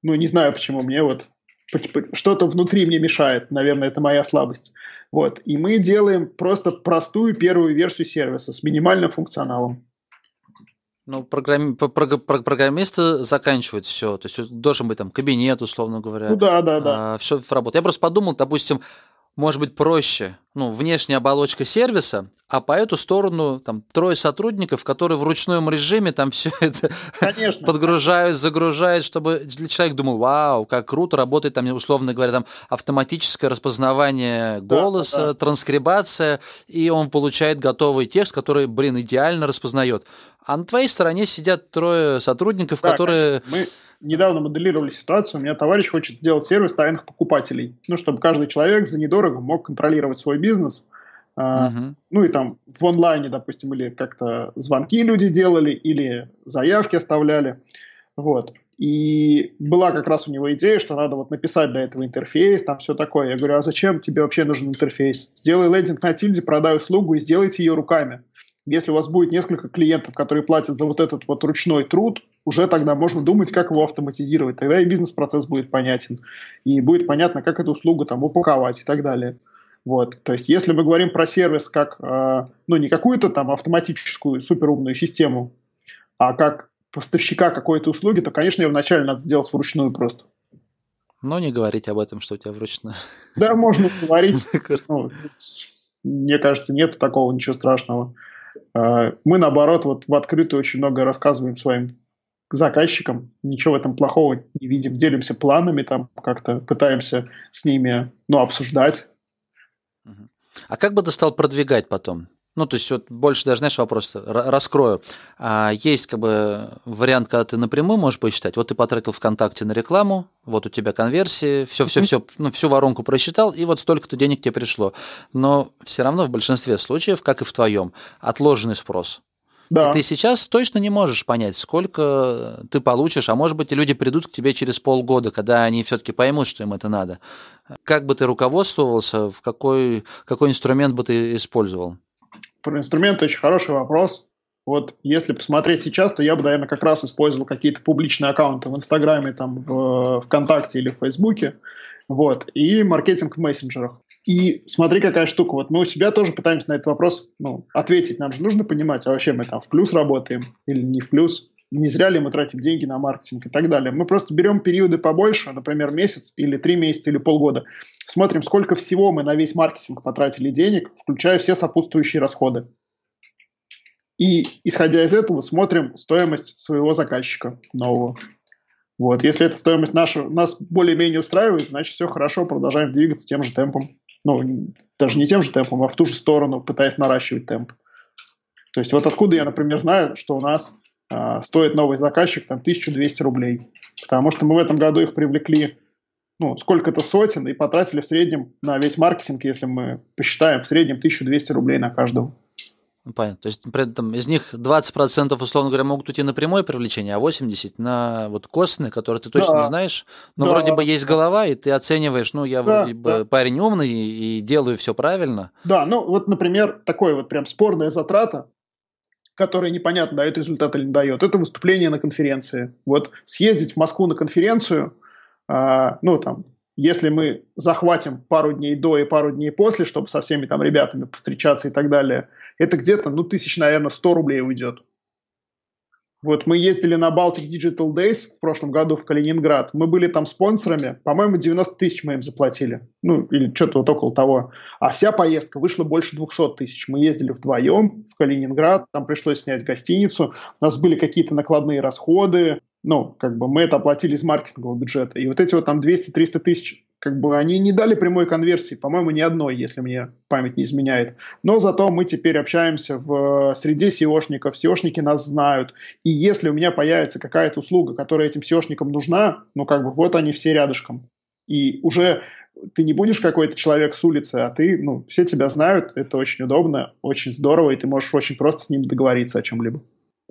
Ну, не знаю, почему мне вот что-то внутри мне мешает, наверное, это моя слабость. Вот. И мы делаем просто простую первую версию сервиса с минимальным функционалом.
Ну, программи... программисты заканчивают все. То есть должен быть там кабинет, условно говоря.
Ну да, да, да.
А, все работает. Я просто подумал, допустим, может быть проще, ну, внешняя оболочка сервиса, а по эту сторону там трое сотрудников, которые в ручном режиме там все это Конечно. подгружают, загружают, чтобы человек думал, вау, как круто работает там, условно говоря, там автоматическое распознавание голоса, да, да. транскрибация, и он получает готовый текст, который, блин, идеально распознает. А на твоей стороне сидят трое сотрудников, да, которые...
Мы недавно моделировали ситуацию, у меня товарищ хочет сделать сервис тайных покупателей, ну, чтобы каждый человек за недорого мог контролировать свой бизнес, Uh-huh. Ну и там в онлайне, допустим, или как-то звонки люди делали, или заявки оставляли. Вот. И была как раз у него идея, что надо вот написать для этого интерфейс, там все такое. Я говорю, а зачем тебе вообще нужен интерфейс? Сделай лендинг на тильде, продай услугу и сделайте ее руками. Если у вас будет несколько клиентов, которые платят за вот этот вот ручной труд, уже тогда можно думать, как его автоматизировать. Тогда и бизнес-процесс будет понятен. И будет понятно, как эту услугу там упаковать и так далее. Вот. То есть, если мы говорим про сервис как, э, ну, не какую-то там автоматическую суперумную систему, а как поставщика какой-то услуги, то, конечно, ее вначале надо сделать вручную просто.
Но не говорить об этом, что у тебя вручную.
Да, можно говорить. (laughs) Ну, мне кажется, нет такого ничего страшного. Э, мы, наоборот, вот в открытую очень много рассказываем своим заказчикам, ничего в этом плохого не видим, делимся планами, там как-то пытаемся с ними, ну, обсуждать.
А как бы ты стал продвигать потом? Ну, то есть, вот больше даже, знаешь, вопрос раскрою. А есть как бы вариант, когда ты напрямую можешь посчитать. Вот ты потратил ВКонтакте на рекламу, вот у тебя конверсии, все, все, все, ну, всю воронку просчитал, и вот столько-то денег тебе пришло. Но все равно в большинстве случаев, как и в твоем, отложенный спрос. Да. И ты сейчас точно не можешь понять, сколько ты получишь, а может быть, и люди придут к тебе через полгода, когда они все-таки поймут, что им это надо. Как бы ты руководствовался, в какой, какой инструмент бы ты использовал?
Про инструмент очень хороший вопрос. Вот если посмотреть сейчас, то я бы, наверное, как раз использовал какие-то публичные аккаунты в Инстаграме, там, в ВКонтакте или в Фейсбуке, вот, и маркетинг в мессенджерах. И смотри, какая штука. Вот мы у себя тоже пытаемся на этот вопрос ну, ответить. Нам же нужно понимать, а вообще мы там в плюс работаем или не в плюс. Не зря ли мы тратим деньги на маркетинг и так далее. Мы просто берем периоды побольше, например, месяц или три месяца или полгода. Смотрим, сколько всего мы на весь маркетинг потратили денег, включая все сопутствующие расходы. И, исходя из этого, смотрим стоимость своего заказчика нового. Вот. Если эта стоимость наша, нас более-менее устраивает, значит, все хорошо, продолжаем двигаться тем же темпом. Ну, даже не тем же темпом, а в ту же сторону, пытаясь наращивать темп. То есть вот откуда я, например, знаю, что у нас а, стоит новый заказчик там 1200 рублей. Потому что мы в этом году их привлекли ну, сколько-то сотен и потратили в среднем на весь маркетинг, если мы посчитаем, в среднем 1200 рублей на каждого.
Ну, понятно. То есть при этом из них 20%, условно говоря, могут уйти на прямое привлечение, а 80% на вот костные, которые ты точно да. не знаешь. Но да. вроде бы есть голова, и ты оцениваешь, ну, я да, вроде да. бы парень умный и делаю все правильно.
Да, ну вот, например, такой вот прям спорная затрата, которая непонятно, дает результат или не дает, это выступление на конференции. Вот съездить в Москву на конференцию, а, ну, там, если мы захватим пару дней до и пару дней после, чтобы со всеми там ребятами повстречаться и так далее, это где-то, ну, тысяч, наверное, 100 рублей уйдет. Вот мы ездили на Baltic Digital Days в прошлом году в Калининград. Мы были там спонсорами. По-моему, 90 тысяч мы им заплатили. Ну, или что-то вот около того. А вся поездка вышла больше 200 тысяч. Мы ездили вдвоем в Калининград. Там пришлось снять гостиницу. У нас были какие-то накладные расходы ну, как бы мы это оплатили из маркетингового бюджета. И вот эти вот там 200-300 тысяч, как бы они не дали прямой конверсии, по-моему, ни одной, если мне память не изменяет. Но зато мы теперь общаемся в среде SEOшников, SEOшники нас знают. И если у меня появится какая-то услуга, которая этим SEOшникам нужна, ну, как бы вот они все рядышком. И уже ты не будешь какой-то человек с улицы, а ты, ну, все тебя знают, это очень удобно, очень здорово, и ты можешь очень просто с ними договориться о чем-либо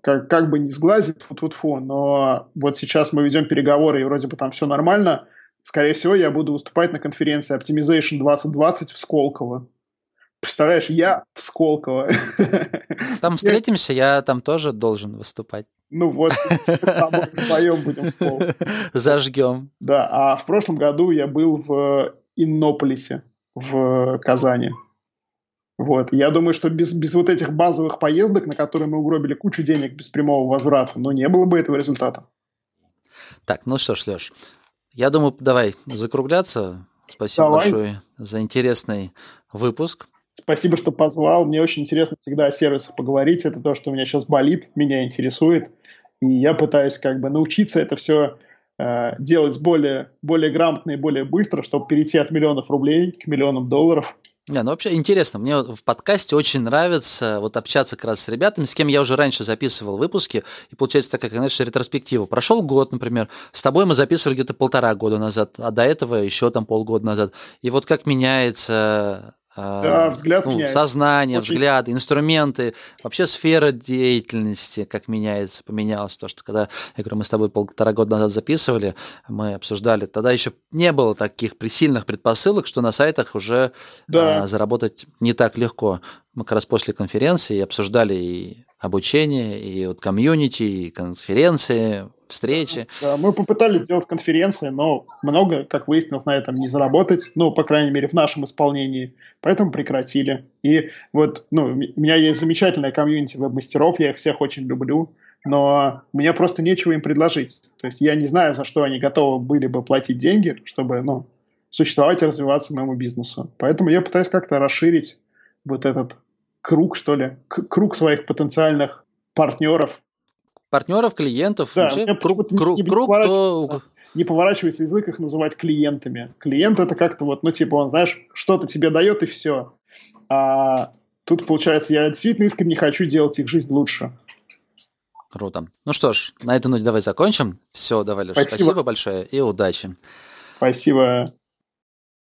как, как бы не сглазить, фу фу но вот сейчас мы ведем переговоры, и вроде бы там все нормально. Скорее всего, я буду выступать на конференции Optimization 2020 в Сколково. Представляешь, я в Сколково.
Там (laughs) встретимся, я там тоже должен выступать.
Ну вот, с тобой (laughs) вдвоем будем в Сколково.
Зажгем.
Да, а в прошлом году я был в Иннополисе, в Казани. Вот. Я думаю, что без, без вот этих базовых поездок, на которые мы угробили кучу денег без прямого возврата, ну, не было бы этого результата.
Так, ну что ж, Леш, я думаю, давай закругляться. Спасибо давай. большое за интересный выпуск.
Спасибо, что позвал. Мне очень интересно всегда о сервисах поговорить. Это то, что меня сейчас болит, меня интересует. И я пытаюсь как бы научиться это все э, делать более, более грамотно и более быстро, чтобы перейти от миллионов рублей к миллионам долларов.
Не, ну вообще интересно. Мне в подкасте очень нравится вот общаться как раз с ребятами, с кем я уже раньше записывал выпуски, и получается такая, знаешь, ретроспектива. Прошел год, например, с тобой мы записывали где-то полтора года назад, а до этого еще там полгода назад. И вот как меняется
да, взгляд
ну, меняется. Сознание, Очень... взгляды, инструменты, вообще сфера деятельности, как меняется, поменялась. Потому что когда, я говорю, мы с тобой полтора года назад записывали, мы обсуждали, тогда еще не было таких сильных предпосылок, что на сайтах уже да. а, заработать не так легко. Мы как раз после конференции обсуждали и обучение, и вот комьюнити, и конференции, встречи.
Да, мы попытались сделать конференции, но много, как выяснилось, на этом не заработать, ну, по крайней мере, в нашем исполнении, поэтому прекратили. И вот, ну, у меня есть замечательная комьюнити веб-мастеров, я их всех очень люблю, но мне просто нечего им предложить. То есть я не знаю, за что они готовы были бы платить деньги, чтобы, ну, существовать и развиваться моему бизнесу. Поэтому я пытаюсь как-то расширить вот этот круг, что ли, круг своих потенциальных партнеров,
партнеров, клиентов, да, вообще круг, круг, не, круг
то... Не поворачивается язык их называть клиентами. Клиент это как-то вот, ну типа он, знаешь, что-то тебе дает и все. А тут, получается, я действительно искренне хочу делать их жизнь лучше.
Круто. Ну что ж, на этой ноте давай закончим. Все, давай, Леша, спасибо, спасибо большое и удачи.
Спасибо.